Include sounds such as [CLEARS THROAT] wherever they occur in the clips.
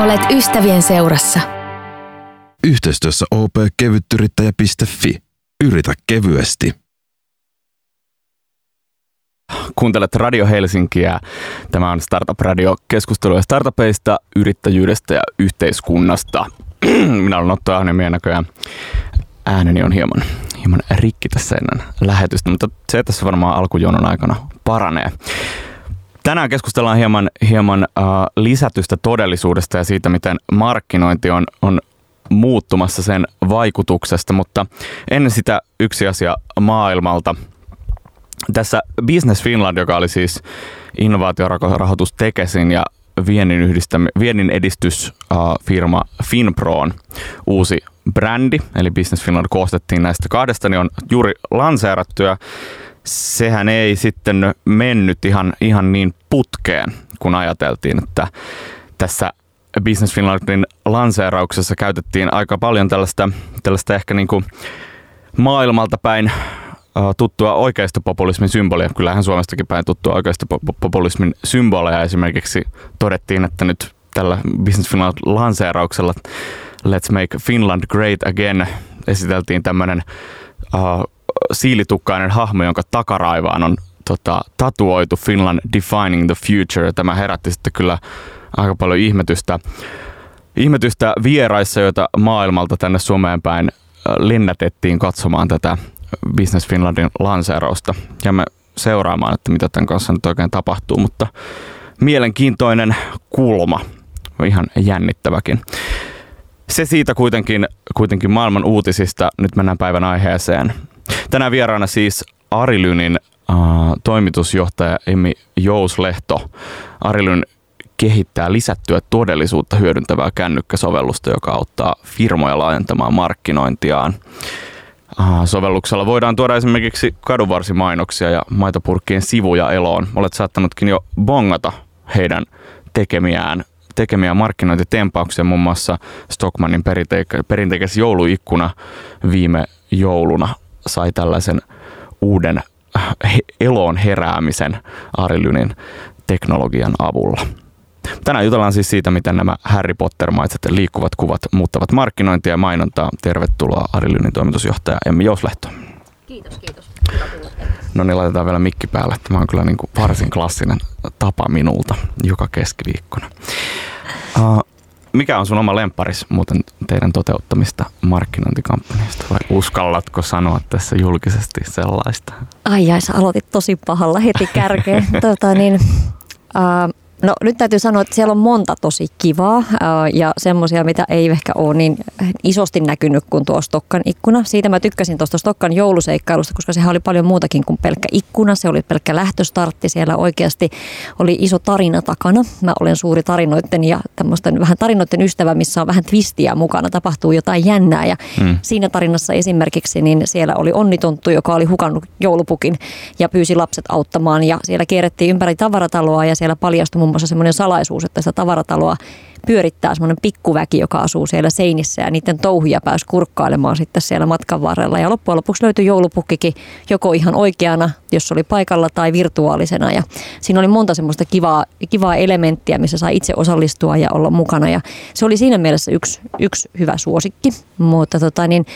Olet ystävien seurassa. Yhteistyössä opkevyttyrittäjä.fi. Yritä kevyesti. Kuuntelet Radio Helsinkiä. Tämä on Startup Radio keskustelua startupeista, yrittäjyydestä ja yhteiskunnasta. [CLEARS THROAT] Minä olen Otto Ahniemi ja näköjään ääneni on hieman, hieman rikki tässä ennen lähetystä, mutta se tässä varmaan alkujonon aikana paranee. Tänään keskustellaan hieman, hieman äh, lisätystä todellisuudesta ja siitä, miten markkinointi on, on muuttumassa sen vaikutuksesta, mutta ennen sitä yksi asia maailmalta. Tässä Business Finland, joka oli siis innovaatiorahoitus Tekesin ja viennin, yhdistämi- viennin edistysfirma uh, Finproon uusi brändi, eli Business Finland koostettiin näistä kahdesta, niin on juuri lanseerattu ja sehän ei sitten mennyt ihan, ihan niin putkeen, kun ajateltiin, että tässä Business Finlandin lanseerauksessa käytettiin aika paljon tällaista, tällaista ehkä niin kuin maailmalta päin tuttua oikeista populismin symbolia. Kyllähän Suomestakin päin tuttua oikeista populismin symboleja. Esimerkiksi todettiin, että nyt tällä Business Finland lanseerauksella Let's Make Finland Great Again esiteltiin tämmöinen uh, siilitukkainen hahmo, jonka takaraivaan on tota, tatuoitu Finland Defining the Future. Tämä herätti sitten kyllä aika paljon ihmetystä, ihmetystä vieraissa, joita maailmalta tänne Suomeen päin lennätettiin katsomaan tätä Business Finlandin lanseerausta. Ja me seuraamaan, että mitä tämän kanssa nyt oikein tapahtuu, mutta mielenkiintoinen kulma, ihan jännittäväkin. Se siitä kuitenkin, kuitenkin maailman uutisista. Nyt mennään päivän aiheeseen. Tänään vieraana siis Arilynin äh, toimitusjohtaja Emmi Jouslehto. Arilyn kehittää lisättyä todellisuutta hyödyntävää kännykkäsovellusta, joka auttaa firmoja laajentamaan markkinointiaan. Äh, sovelluksella voidaan tuoda esimerkiksi kadunvarsimainoksia ja maitopurkkien sivuja eloon. Olet saattanutkin jo bongata heidän tekemiään tekemiä markkinointitempauksia, muun muassa Stockmannin perinteikäs jouluikkuna viime jouluna sai tällaisen uuden eloon heräämisen Arilynin teknologian avulla. Tänään jutellaan siis siitä, miten nämä Harry Potter-maiset liikkuvat kuvat muuttavat markkinointia ja mainontaa. Tervetuloa Arilynin toimitusjohtaja Emmi Jouslehto. Kiitos, kiitos. No niin, laitetaan vielä mikki päälle. Tämä on kyllä niin kuin varsin klassinen tapa minulta joka keskiviikkona. Uh, mikä on sun oma lemparis muuten teidän toteuttamista markkinointikampanjasta vai uskallatko sanoa tässä julkisesti sellaista? Ai ai, sä aloitit tosi pahalla heti kärkeen. [LAUGHS] tota, niin, uh, No nyt täytyy sanoa, että siellä on monta tosi kivaa ja semmoisia, mitä ei ehkä ole niin isosti näkynyt kuin tuo Stokkan ikkuna. Siitä mä tykkäsin tuosta Stokkan jouluseikkailusta, koska sehän oli paljon muutakin kuin pelkkä ikkuna. Se oli pelkkä lähtöstartti. Siellä oikeasti oli iso tarina takana. Mä olen suuri tarinoiden ja tämmöisten vähän tarinoiden ystävä, missä on vähän twistiä mukana. Tapahtuu jotain jännää ja hmm. siinä tarinassa esimerkiksi niin siellä oli onnitonttu, joka oli hukannut joulupukin ja pyysi lapset auttamaan ja siellä kierrettiin ympäri tavarataloa ja siellä paljastui muun muassa semmoinen salaisuus, että sitä tavarataloa pyörittää semmoinen pikkuväki, joka asuu siellä seinissä ja niiden touhuja pääsi kurkkailemaan sitten siellä matkan varrella. Ja loppujen lopuksi löytyi joulupukkikin joko ihan oikeana, jos oli paikalla, tai virtuaalisena. Ja siinä oli monta semmoista kivaa, kivaa elementtiä, missä sai itse osallistua ja olla mukana. Ja se oli siinä mielessä yksi, yksi hyvä suosikki. Mutta tota niin...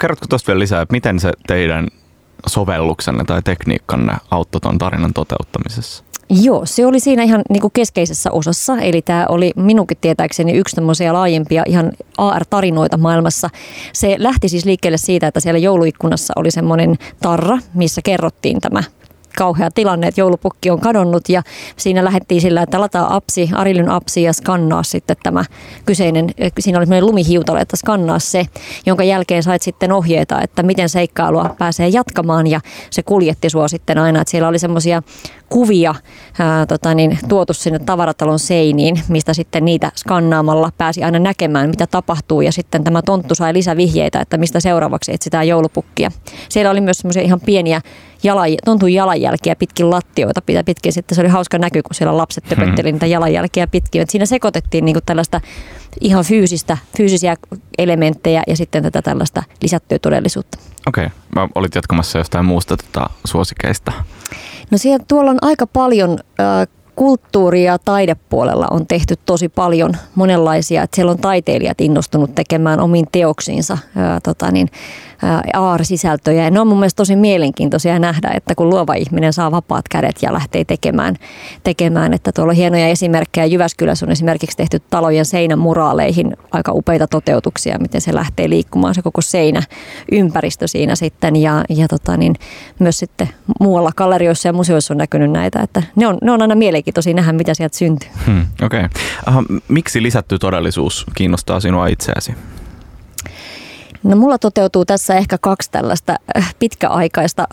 Kerrotko tuosta vielä lisää, että miten se teidän sovelluksenne tai tekniikkanne auttoi tuon tarinan toteuttamisessa? Joo, se oli siinä ihan niin kuin keskeisessä osassa. Eli tämä oli minunkin tietääkseni yksi tämmöisiä laajempia ihan AR-tarinoita maailmassa. Se lähti siis liikkeelle siitä, että siellä jouluikkunassa oli semmoinen tarra, missä kerrottiin tämä kauhea tilanne, että joulupukki on kadonnut ja siinä lähdettiin sillä, että lataa apsi, Arilyn apsi ja skannaa sitten tämä kyseinen, siinä oli semmoinen lumihiutale, että skannaa se, jonka jälkeen sait sitten ohjeita, että miten seikkailua pääsee jatkamaan ja se kuljetti sua sitten aina, että siellä oli semmoisia kuvia ää, tota niin, tuotu sinne tavaratalon seiniin, mistä sitten niitä skannaamalla pääsi aina näkemään, mitä tapahtuu. Ja sitten tämä tonttu sai lisävihjeitä, että mistä seuraavaksi etsitään joulupukkia. Siellä oli myös semmoisia ihan pieniä jala, tontun jalanjälkiä pitkin lattioita pitkin. Sitten se oli hauska näky, kun siellä lapset töpötteli hmm. niitä jalanjälkiä pitkin. Et siinä sekoitettiin niin kuin tällaista ihan fyysistä, fyysisiä elementtejä ja sitten tätä tällaista lisättyä todellisuutta. Okei, okay. olit jatkamassa jostain muusta tota, suosikeista. No siellä tuolla on aika paljon äh, kulttuuri- ja taidepuolella on tehty tosi paljon monenlaisia, että siellä on taiteilijat innostunut tekemään omiin teoksiinsa ää, tota niin, AR-sisältöjä. Ja ne on mun mielestä tosi mielenkiintoisia nähdä, että kun luova ihminen saa vapaat kädet ja lähtee tekemään, tekemään että tuolla on hienoja esimerkkejä. Jyväskylässä on esimerkiksi tehty talojen seinämuraaleihin aika upeita toteutuksia, miten se lähtee liikkumaan se koko seinä ympäristö siinä sitten. Ja, ja tota niin, myös sitten muualla gallerioissa ja museoissa on näkynyt näitä, että ne on, ne on aina mielenkiintoisia nähdä, mitä sieltä syntyy. Hmm, Okei. Okay. Miksi lisätty todellisuus kiinnostaa sinua itseäsi? No mulla toteutuu tässä ehkä kaksi tällaista äh, pitkäaikaista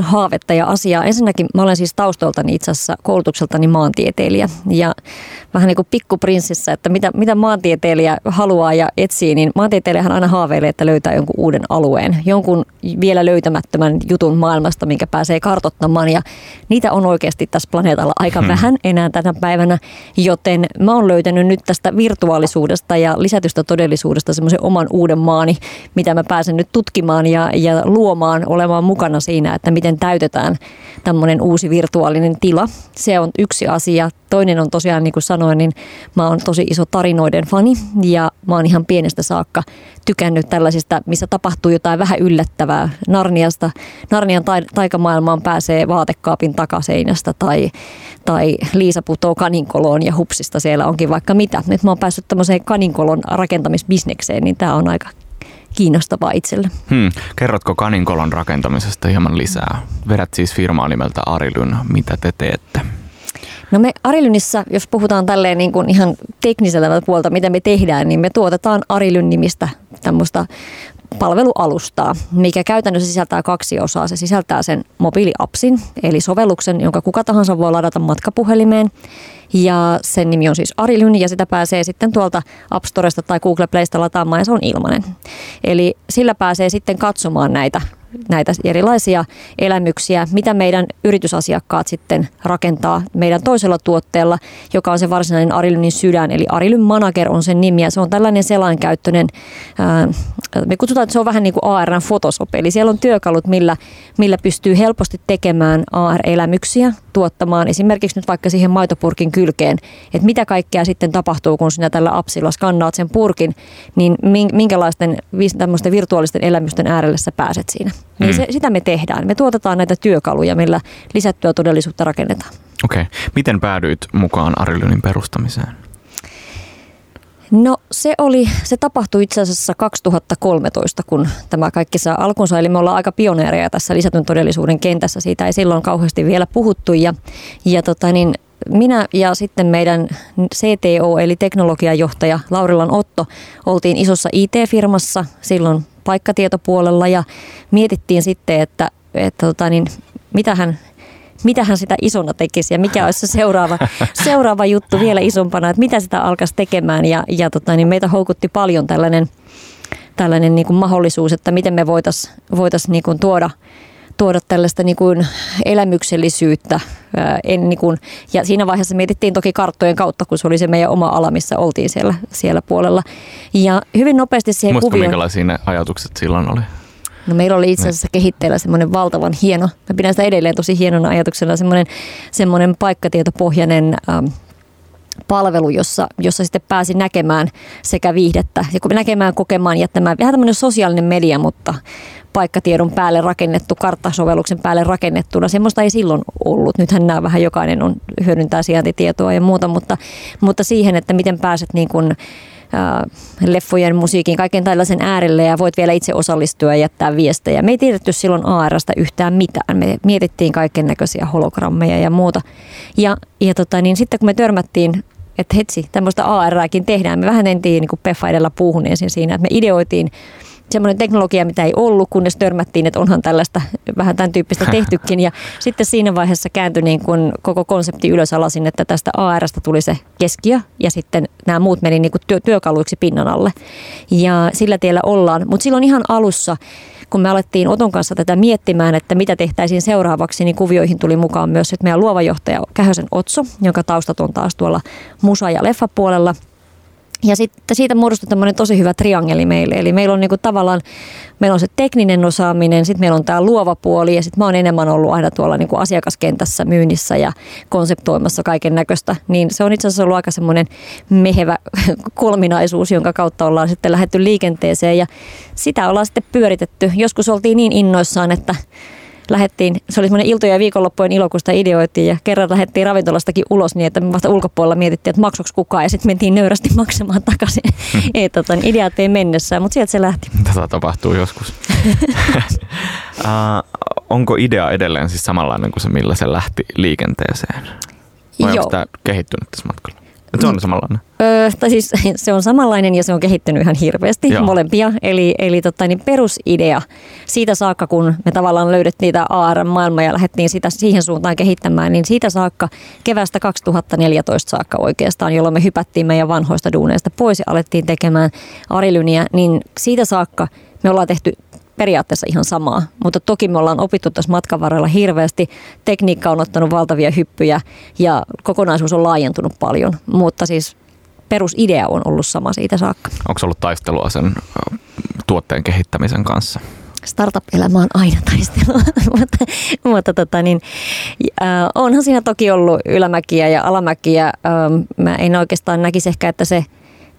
haavetta ja asiaa. Ensinnäkin mä olen siis taustaltani itse asiassa koulutukseltani maantieteilijä. Ja vähän niin kuin pikkuprinssissä, että mitä, mitä maantieteilijä haluaa ja etsii, niin maantieteilijähän aina haaveilee, että löytää jonkun uuden alueen, jonkun vielä löytämättömän jutun maailmasta, minkä pääsee kartottamaan ja niitä on oikeasti tässä planeetalla aika hmm. vähän enää tänä päivänä, joten mä oon löytänyt nyt tästä virtuaalisuudesta ja lisätystä todellisuudesta semmoisen oman uuden maani, mitä mä pääsen nyt tutkimaan ja, ja luomaan, olemaan mukana siinä, että miten täytetään tämmöinen uusi virtuaalinen tila. Se on yksi asia. Toinen on tosiaan, niin kuin sanoin, niin mä oon tosi iso tarinoiden fani ja mä oon ihan pienestä saakka tykännyt tällaisista, missä tapahtuu jotain vähän yllättävää. Narniasta, Narnian taikamaailmaan pääsee vaatekaapin takaseinästä tai, tai Liisa putoo kaninkoloon ja hupsista siellä onkin vaikka mitä. Nyt mä oon päässyt tämmöiseen kaninkolon rakentamisbisnekseen, niin tämä on aika kiinnostavaa itselle. Hmm. Kerrotko kaninkolon rakentamisesta hieman lisää? Vedät siis firmaa nimeltä Arilyn. Mitä te teette? No me Arilynissa, jos puhutaan tälleen niin kuin ihan tekniseltä puolta, mitä me tehdään, niin me tuotetaan Arilyn nimistä tämmöistä palvelualustaa, mikä käytännössä sisältää kaksi osaa. Se sisältää sen mobiiliapsin, eli sovelluksen, jonka kuka tahansa voi ladata matkapuhelimeen. Ja sen nimi on siis Arilyn ja sitä pääsee sitten tuolta App Storesta tai Google Playsta lataamaan ja se on ilmainen. Eli sillä pääsee sitten katsomaan näitä näitä erilaisia elämyksiä, mitä meidän yritysasiakkaat sitten rakentaa meidän toisella tuotteella, joka on se varsinainen Arilynin sydän, eli Arilyn Manager on sen nimi ja se on tällainen selainkäyttöinen, me kutsutaan, että se on vähän niin kuin ARn Photoshop, eli siellä on työkalut, millä, millä pystyy helposti tekemään AR-elämyksiä, tuottamaan esimerkiksi nyt vaikka siihen maitopurkin kylkeen, että mitä kaikkea sitten tapahtuu, kun sinä tällä appsilla skannaat sen purkin, niin minkälaisten tämmöisten virtuaalisten elämysten äärelle sä pääset siinä. Niin mm. se, sitä me tehdään. Me tuotetaan näitä työkaluja, millä lisättyä todellisuutta rakennetaan. Okei. Okay. Miten päädyit mukaan Arilynin perustamiseen? No se oli, se tapahtui itse asiassa 2013, kun tämä kaikki saa alkunsa. Eli me ollaan aika pioneereja tässä lisätyn todellisuuden kentässä. Siitä ei silloin kauheasti vielä puhuttu. Ja, ja tota niin, minä ja sitten meidän CTO eli teknologiajohtaja Laurilan Otto oltiin isossa IT-firmassa silloin paikkatietopuolella ja mietittiin sitten, että, että tota niin, mitähän mitä hän sitä isona tekisi ja mikä olisi se seuraava, [LAUGHS] seuraava juttu vielä isompana, että mitä sitä alkaisi tekemään. Ja, ja tota, niin meitä houkutti paljon tällainen, tällainen niin kuin mahdollisuus, että miten me voitaisiin voitais niin kuin tuoda, tuoda tällaista niin kuin elämyksellisyyttä. En niin kuin, ja siinä vaiheessa mietittiin toki karttojen kautta, kun se oli se meidän oma ala, missä oltiin siellä, siellä puolella. Ja hyvin nopeasti siihen Muistatko, kuvioon... minkälaisia ne ajatukset silloin oli? No meillä oli itse asiassa kehitteillä semmoinen valtavan hieno, mä pidän sitä edelleen tosi hienona ajatuksena, semmoinen, semmoinen paikkatietopohjainen ähm, palvelu, jossa, jossa sitten pääsi näkemään sekä viihdettä, ja näkemään, kokemaan, jättämään vähän tämmöinen sosiaalinen media, mutta paikkatiedon päälle rakennettu, karttasovelluksen päälle rakennettuna. Semmoista ei silloin ollut. Nythän nämä vähän jokainen on, hyödyntää sijaintitietoa ja muuta, mutta, mutta siihen, että miten pääset niin kuin, leffojen, musiikin, kaiken tällaisen äärelle ja voit vielä itse osallistua ja jättää viestejä. Me ei tiedetty silloin ARsta yhtään mitään. Me mietittiin kaiken näköisiä hologrammeja ja muuta. Ja, ja tota, niin sitten kun me törmättiin että hetsi, tämmöistä ARääkin tehdään. Me vähän entiin niin Peffa edellä puuhun ensin siinä, että me ideoitiin semmoinen teknologia, mitä ei ollut, kunnes törmättiin, että onhan tällaista vähän tämän tyyppistä tehtykin. Ja sitten siinä vaiheessa kääntyi niin kuin koko konsepti ylös alasin, että tästä ARsta tuli se keskiö ja sitten nämä muut meni niin kuin työ, työkaluiksi pinnan alle. Ja sillä tiellä ollaan. Mutta silloin ihan alussa kun me alettiin Oton kanssa tätä miettimään, että mitä tehtäisiin seuraavaksi, niin kuvioihin tuli mukaan myös että meidän luova johtaja Kähösen Otso, jonka taustat on taas tuolla musa- ja leffapuolella – Ja sitten siitä muodostui tämmöinen tosi hyvä triangeli meille. Eli meillä on niinku tavallaan, meillä on se tekninen osaaminen, sitten meillä on tämä luova puoli ja sitten mä oon enemmän ollut aina tuolla niinku asiakaskentässä myynnissä ja konseptoimassa kaiken näköistä. Niin se on itse asiassa ollut aika semmoinen mehevä [LAUGHS] kolminaisuus, jonka kautta ollaan sitten lähdetty liikenteeseen ja sitä ollaan sitten pyöritetty. Joskus oltiin niin innoissaan, että lähdettiin, se oli semmoinen iltoja ja viikonloppujen ilo, kun sitä ideoitiin ja kerran lähdettiin ravintolastakin ulos niin, että me vasta ulkopuolella mietittiin, että maksoiko kukaan ja sitten mentiin nöyrästi [LAUGHS] maksamaan takaisin. ei, tota, niin ideat ei mennessä, mutta sieltä se lähti. Tätä tapahtuu joskus. [LAUGHS] uh, onko idea edelleen siis samanlainen kuin se, millä se lähti liikenteeseen? Vai Joo. onko tämä kehittynyt tässä matkalla? Se on samanlainen. Öö, tai siis [LAUGHS] se on samanlainen ja se on kehittynyt ihan hirveästi Joo. molempia. Eli, eli totta, niin perusidea siitä saakka, kun me tavallaan löydettiin niitä AR-maailmaa ja lähdettiin sitä siihen suuntaan kehittämään, niin siitä saakka kevästä 2014 saakka oikeastaan, jolloin me hypättiin meidän vanhoista duuneista pois ja alettiin tekemään Arilyniä, niin siitä saakka me ollaan tehty periaatteessa ihan samaa, mutta toki me ollaan opittu tässä matkan varrella hirveästi. Tekniikka on ottanut valtavia hyppyjä ja kokonaisuus on laajentunut paljon, mutta siis perusidea on ollut sama siitä saakka. Onko ollut taistelua sen tuotteen kehittämisen kanssa? startup-elämä on aina taistelua, [LAUGHS] mutta, mutta tota niin, äh, onhan siinä toki ollut ylämäkiä ja alamäkiä. Ähm, mä en oikeastaan näkisi ehkä, että se –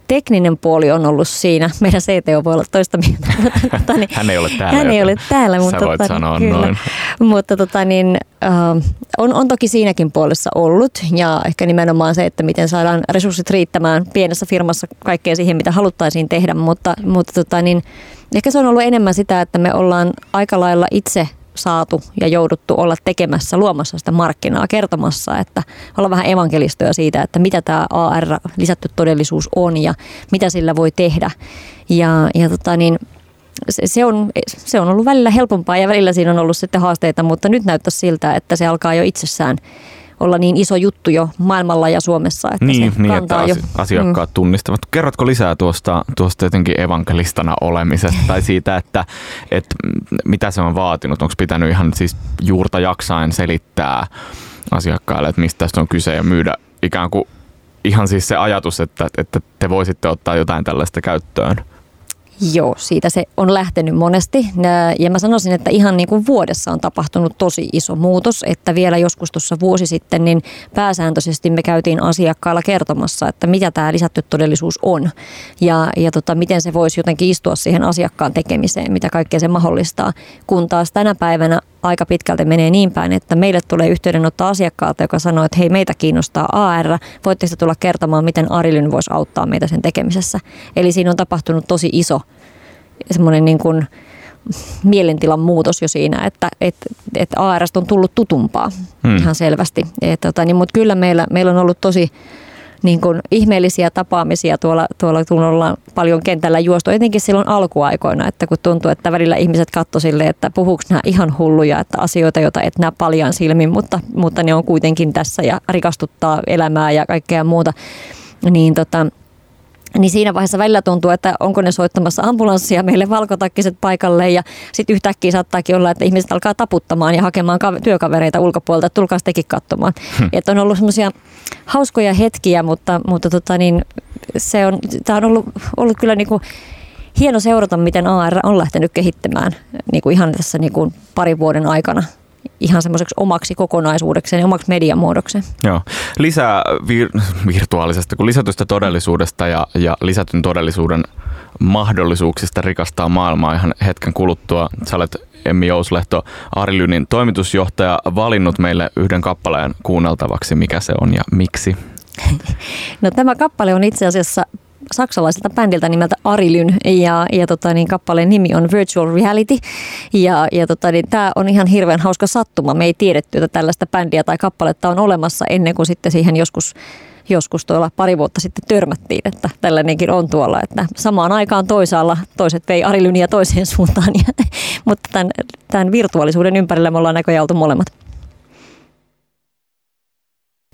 tekninen puoli on ollut siinä. Meidän CTO voi olla toista mieltä. [LAUGHS] Tota, niin, hän ei ole täällä. Hän ei ole täällä. Mutta, voit tota, sanoa kyllä. noin. Mutta tota, niin, uh, on, on toki siinäkin puolessa ollut. Ja ehkä nimenomaan se, että miten saadaan resurssit riittämään pienessä firmassa kaikkeen siihen, mitä haluttaisiin tehdä. Mutta, mutta tota, niin, ehkä se on ollut enemmän sitä, että me ollaan aika lailla itse saatu ja jouduttu olla tekemässä, luomassa sitä markkinaa, kertomassa, että olla vähän evankelistoja siitä, että mitä tämä AR, lisätty todellisuus on ja mitä sillä voi tehdä. Ja, ja tota niin, se, se, on, se on ollut välillä helpompaa ja välillä siinä on ollut sitten haasteita, mutta nyt näyttää siltä, että se alkaa jo itsessään olla niin iso juttu jo maailmalla ja Suomessa, että niin, se niin, että jo. asiakkaat mm. tunnistavat. Kerrotko lisää tuosta, tuosta jotenkin evankelistana olemisesta tai siitä, että, että mitä se on vaatinut? Onko pitänyt ihan siis juurta jaksain selittää asiakkaille, että mistä tästä on kyse ja myydä ikään kuin ihan siis se ajatus, että, että te voisitte ottaa jotain tällaista käyttöön? Joo, siitä se on lähtenyt monesti. Ja mä sanoisin, että ihan niin kuin vuodessa on tapahtunut tosi iso muutos, että vielä joskus tuossa vuosi sitten, niin pääsääntöisesti me käytiin asiakkailla kertomassa, että mitä tämä lisätty todellisuus on ja, ja tota, miten se voisi jotenkin istua siihen asiakkaan tekemiseen, mitä kaikkea se mahdollistaa. Kun taas tänä päivänä aika pitkälti menee niin päin, että meille tulee yhteydenotto asiakkaalta, joka sanoo, että hei meitä kiinnostaa AR, voitteko tulla kertomaan, miten Arilyn voisi auttaa meitä sen tekemisessä. Eli siinä on tapahtunut tosi iso semmoinen niin kuin mielentilan muutos jo siinä, että et, et AR on tullut tutumpaa hmm. ihan selvästi. tota, niin, Mutta kyllä meillä, meillä on ollut tosi niin kuin ihmeellisiä tapaamisia tuolla, tuolla kun ollaan paljon kentällä juostu, etenkin silloin alkuaikoina, että kun tuntuu, että välillä ihmiset katsoi sille, että puhuuko nämä ihan hulluja, että asioita, joita et näe paljon silmin, mutta, mutta ne on kuitenkin tässä ja rikastuttaa elämää ja kaikkea muuta. Niin tota, niin siinä vaiheessa välillä tuntuu, että onko ne soittamassa ambulanssia meille valkotakkiset paikalle ja sitten yhtäkkiä saattaakin olla, että ihmiset alkaa taputtamaan ja hakemaan työkavereita ulkopuolelta, että tulkaa tekin katsomaan. Hmm. Että on ollut semmoisia hauskoja hetkiä, mutta, mutta tota niin, se on, tämä on ollut, ollut kyllä niin kuin hieno seurata, miten AR on lähtenyt kehittämään niin kuin ihan tässä niin kuin parin vuoden aikana ihan semmoiseksi omaksi kokonaisuudekseen ja omaksi mediamuodokseen. Joo. Lisää vir- virtuaalisesta kuin lisätystä todellisuudesta ja, ja lisätyn todellisuuden mahdollisuuksista rikastaa maailmaa ihan hetken kuluttua. Sä olet Emmi Jouslehto, Arilynin toimitusjohtaja, valinnut meille yhden kappaleen kuunneltavaksi. Mikä se on ja miksi? [LAUGHS] No tämä kappale on itse asiassa saksalaiselta bändiltä nimeltä Arilyn ja, ja tota, niin, kappaleen nimi on Virtual Reality ja, ja tota, niin, tämä on ihan hirveän hauska sattuma. Me ei tiedetty, että tällaista bändiä tai kappaletta on olemassa ennen kuin sitten siihen joskus joskus tuolla pari vuotta sitten törmättiin, että tällainenkin on tuolla, että samaan aikaan toisaalla toiset vei Arilyniä toiseen [LAUGHS] suuntaan, ja, mutta tämän, tämän virtuaalisuuden ympärillä me ollaan näköjään oltu molemmat.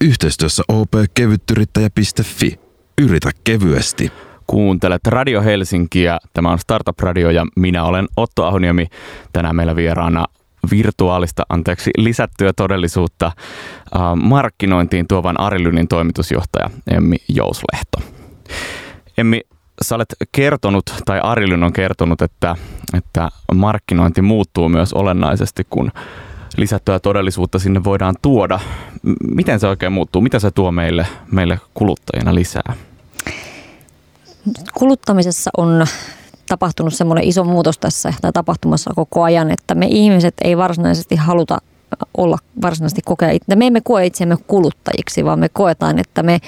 Yhteistyössä opkevyttyrittäjä.fi. Yritä kevyesti. Kuuntelet Radio Helsinkiä. Tämä on Startup Radio ja minä olen Otto Ahoniemi. Tänään meillä vieraana virtuaalista, anteeksi, lisättyä todellisuutta äh, markkinointiin tuovan Arilynin toimitusjohtaja Emmi Jouslehto. Emmi, sä olet kertonut, tai Arilyn on kertonut, että, että markkinointi muuttuu myös olennaisesti, kun lisättyä todellisuutta sinne voidaan tuoda. Miten se oikein muuttuu? Mitä se tuo meille, meille kuluttajina lisää? Kuluttamisessa on tapahtunut semmoinen iso muutos tässä tai tapahtumassa koko ajan, että me ihmiset ei varsinaisesti haluta olla varsinaisesti kokea, me emme koe itseämme kuluttajiksi, vaan me koetaan, että me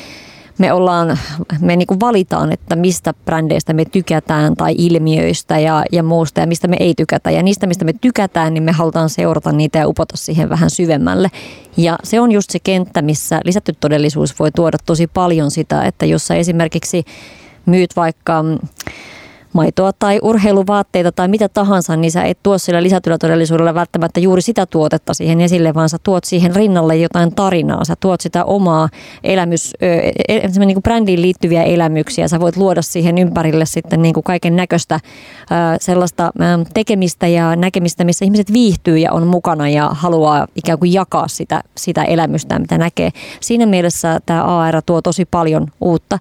me ollaan, me niin kuin valitaan, että mistä brändeistä me tykätään tai ilmiöistä ja, ja muusta ja mistä me ei tykätä. Ja niistä, mistä me tykätään, niin me halutaan seurata niitä ja upota siihen vähän syvemmälle. Ja se on just se kenttä, missä lisätty todellisuus voi tuoda tosi paljon sitä, että jos sä esimerkiksi myyt vaikka maitoa tai urheiluvaatteita tai mitä tahansa, niin sä et tuo sillä lisätyllä todellisuudella välttämättä juuri sitä tuotetta siihen esille, vaan sä tuot siihen rinnalle jotain tarinaa. Sä tuot sitä omaa elämys, e, e, niin kuin brändiin liittyviä elämyksiä. Sä voit luoda siihen ympärille sitten niin kuin kaiken näköistä sellaista tekemistä ja näkemistä, missä ihmiset viihtyy ja on mukana ja haluaa ikään kuin jakaa sitä, sitä elämystä, mitä näkee. Siinä mielessä tämä AR tuo tosi paljon uutta.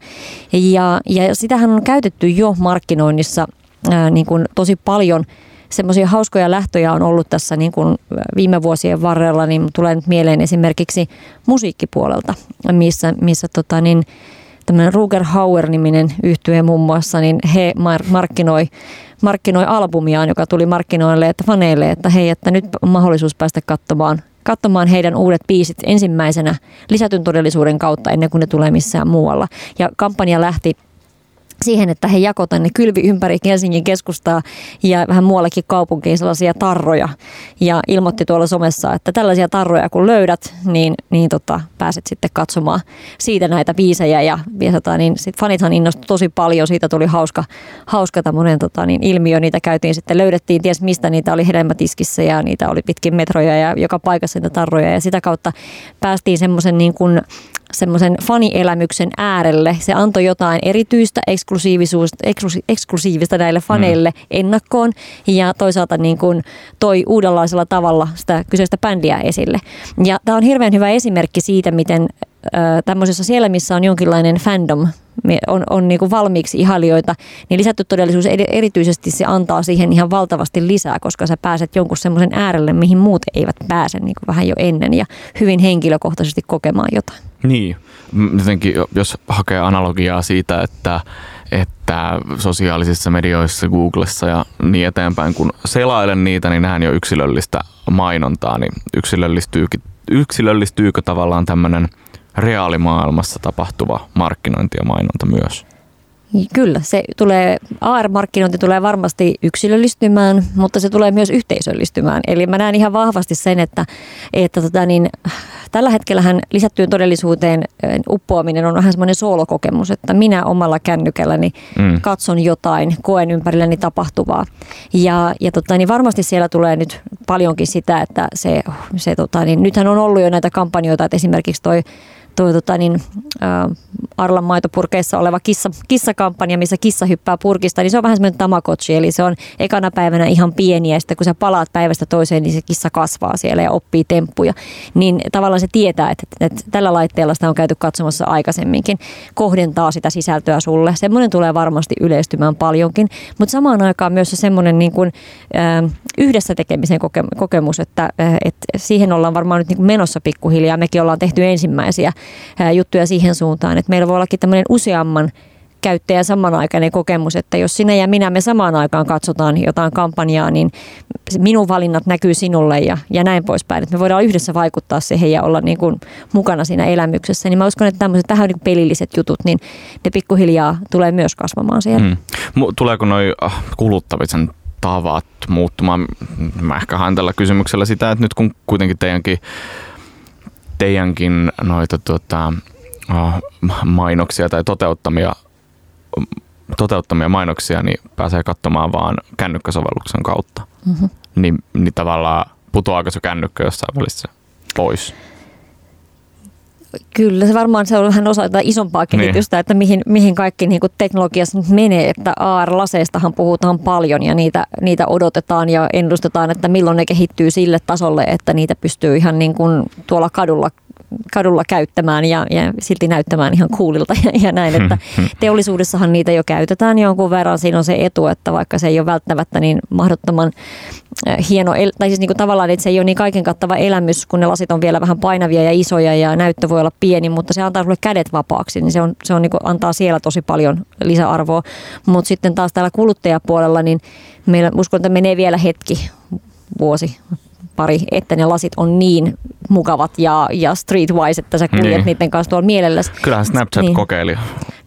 Ja, ja sitähän on käytetty jo markkinoinnissa Suomessa ää, niin kuin tosi paljon semmoisia hauskoja lähtöjä on ollut tässä niin kuin viime vuosien varrella, niin tulee nyt mieleen esimerkiksi musiikkipuolelta, missä, missä tota niin, tämmöinen Ruger Hauer-niminen yhtye muun muassa, niin he markkinoi, markkinoi albumiaan, joka tuli markkinoille että faneille, että hei, että nyt on mahdollisuus päästä katsomaan katsomaan heidän uudet biisit ensimmäisenä lisätyn todellisuuden kautta ennen kuin ne tulee missään muualla. Ja kampanja lähti siihen, että he jakoi tänne kylvi ympäri Helsingin keskustaa ja vähän muuallekin kaupunkiin sellaisia tarroja. Ja ilmoitti tuolla somessa, että tällaisia tarroja kun löydät, niin, niin tota, pääset sitten katsomaan siitä näitä biisejä. Ja, ja tota, niin sit fanithan innostui tosi paljon, siitä tuli hauska, hauska tämmöinen tota, niin ilmiö. Niitä käytiin sitten, löydettiin ties mistä niitä oli hedelmätiskissä ja niitä oli pitkin metroja ja joka paikassa niitä tarroja. Ja sitä kautta päästiin semmoisen niin kuin semmoisen fanielämyksen äärelle. Se antoi jotain erityistä eksklusiivisuutta, eksklusiivista näille faneille mm. ennakkoon ja toisaalta niin kuin toi uudenlaisella tavalla sitä kyseistä bändiä esille. Ja tämä on hirveän hyvä esimerkki siitä, miten tämmöisessä siellä, missä on jonkinlainen fandom, on, on niin kuin valmiiksi ihailijoita, niin lisätty todellisuus erityisesti se antaa siihen ihan valtavasti lisää, koska sä pääset jonkun semmoisen äärelle, mihin muut eivät pääse niin kuin vähän jo ennen ja hyvin henkilökohtaisesti kokemaan jotain. Niin, jotenkin jos hakee analogiaa siitä, että, että sosiaalisissa medioissa, Googlessa ja niin eteenpäin, kun selailen niitä, niin näen jo yksilöllistä mainontaa, niin yksilöllistyykin, yksilöllistyykö tavallaan tämmöinen reaalimaailmassa tapahtuva markkinointi ja mainonta myös? Kyllä, se tulee, AR-markkinointi tulee varmasti yksilöllistymään, mutta se tulee myös yhteisöllistymään. Eli mä näen ihan vahvasti sen, että, että tota niin, tällä hetkellähän lisättyyn todellisuuteen uppoaminen on vähän semmoinen soolokokemus, että minä omalla kännykälläni mm. katson jotain, koen ympärilläni tapahtuvaa. Ja, ja tota, niin varmasti siellä tulee nyt paljonkin sitä, että se, se tota, niin, nythän on ollut jo näitä kampanjoita, että esimerkiksi toi tuo tota, niin, äh, Arlan maitopurkeissa oleva kissa, kissakampanja, missä kissa hyppää purkista, niin se on vähän semmoinen tamagotchi, eli se on ekana päivänä ihan pieni ja sitten kun sä palaat päivästä toiseen, niin se kissa kasvaa siellä ja oppii temppuja. Niin tavallaan se tietää, että, että tällä laitteella sitä on käyty katsomassa aikaisemminkin, kohdentaa sitä sisältöä sulle. Semmoinen tulee varmasti yleistymään paljonkin, mutta samaan aikaan myös se semmoinen niin kuin, äh, yhdessä tekemisen kokemus, että, että siihen ollaan varmaan nyt niin menossa pikkuhiljaa. Mekin ollaan tehty ensimmäisiä juttuja siihen suuntaan, että meillä voi ollakin tämmöinen useamman käyttäjän samanaikainen kokemus, että jos sinä ja minä me samaan aikaan katsotaan jotain kampanjaa, niin minun valinnat näkyy sinulle ja, ja näin poispäin. Että me voidaan yhdessä vaikuttaa siihen ja olla niin kuin mukana siinä elämyksessä. Niin mä uskon, että tämmöiset vähän niin pelilliset jutut, niin ne pikkuhiljaa tulee myös kasvamaan siellä. Mm. Tuleeko noin ah, kuluttavisen tavat muuttumaan? Mä ehkä haen tällä kysymyksellä sitä, että nyt kun kuitenkin teidänkin teidänkin noita tota, mainoksia tai toteuttamia, toteuttamia mainoksia, niin pääsee katsomaan vaan kännykkäsovelluksen kautta. Mm-hmm. Niin, niin tavallaan putoaako se kännykkä jossain välissä pois? Kyllä, se varmaan se on vähän osa jotain isompaa niin. kehitystä, niin. että mihin, mihin kaikki niin teknologiassa nyt menee. Että AR-laseistahan puhutaan paljon ja niitä, niitä odotetaan ja ennustetaan, että milloin ne kehittyy sille tasolle, että niitä pystyy ihan niin kuin tuolla kadulla kadulla käyttämään ja, ja silti näyttämään ihan kuulilta ja, ja näin, että teollisuudessahan niitä jo käytetään jonkun verran. Siinä on se etu, että vaikka se ei ole välttämättä niin mahdottoman hieno, tai siis niin kuin tavallaan, että se ei ole niin kaiken kattava elämys, kun ne lasit on vielä vähän painavia ja isoja ja näyttö voi olla pieni, mutta se antaa sulle kädet vapaaksi, niin se, on, se on niin kuin, antaa siellä tosi paljon lisäarvoa. Mutta sitten taas täällä kuluttajapuolella, niin meillä uskon, että menee vielä hetki, vuosi, pari, että ne lasit on niin mukavat ja, ja streetwise, että sä kuljet niin. niiden kanssa tuolla mielelläsi. Kyllähän Snapchat niin. kokeili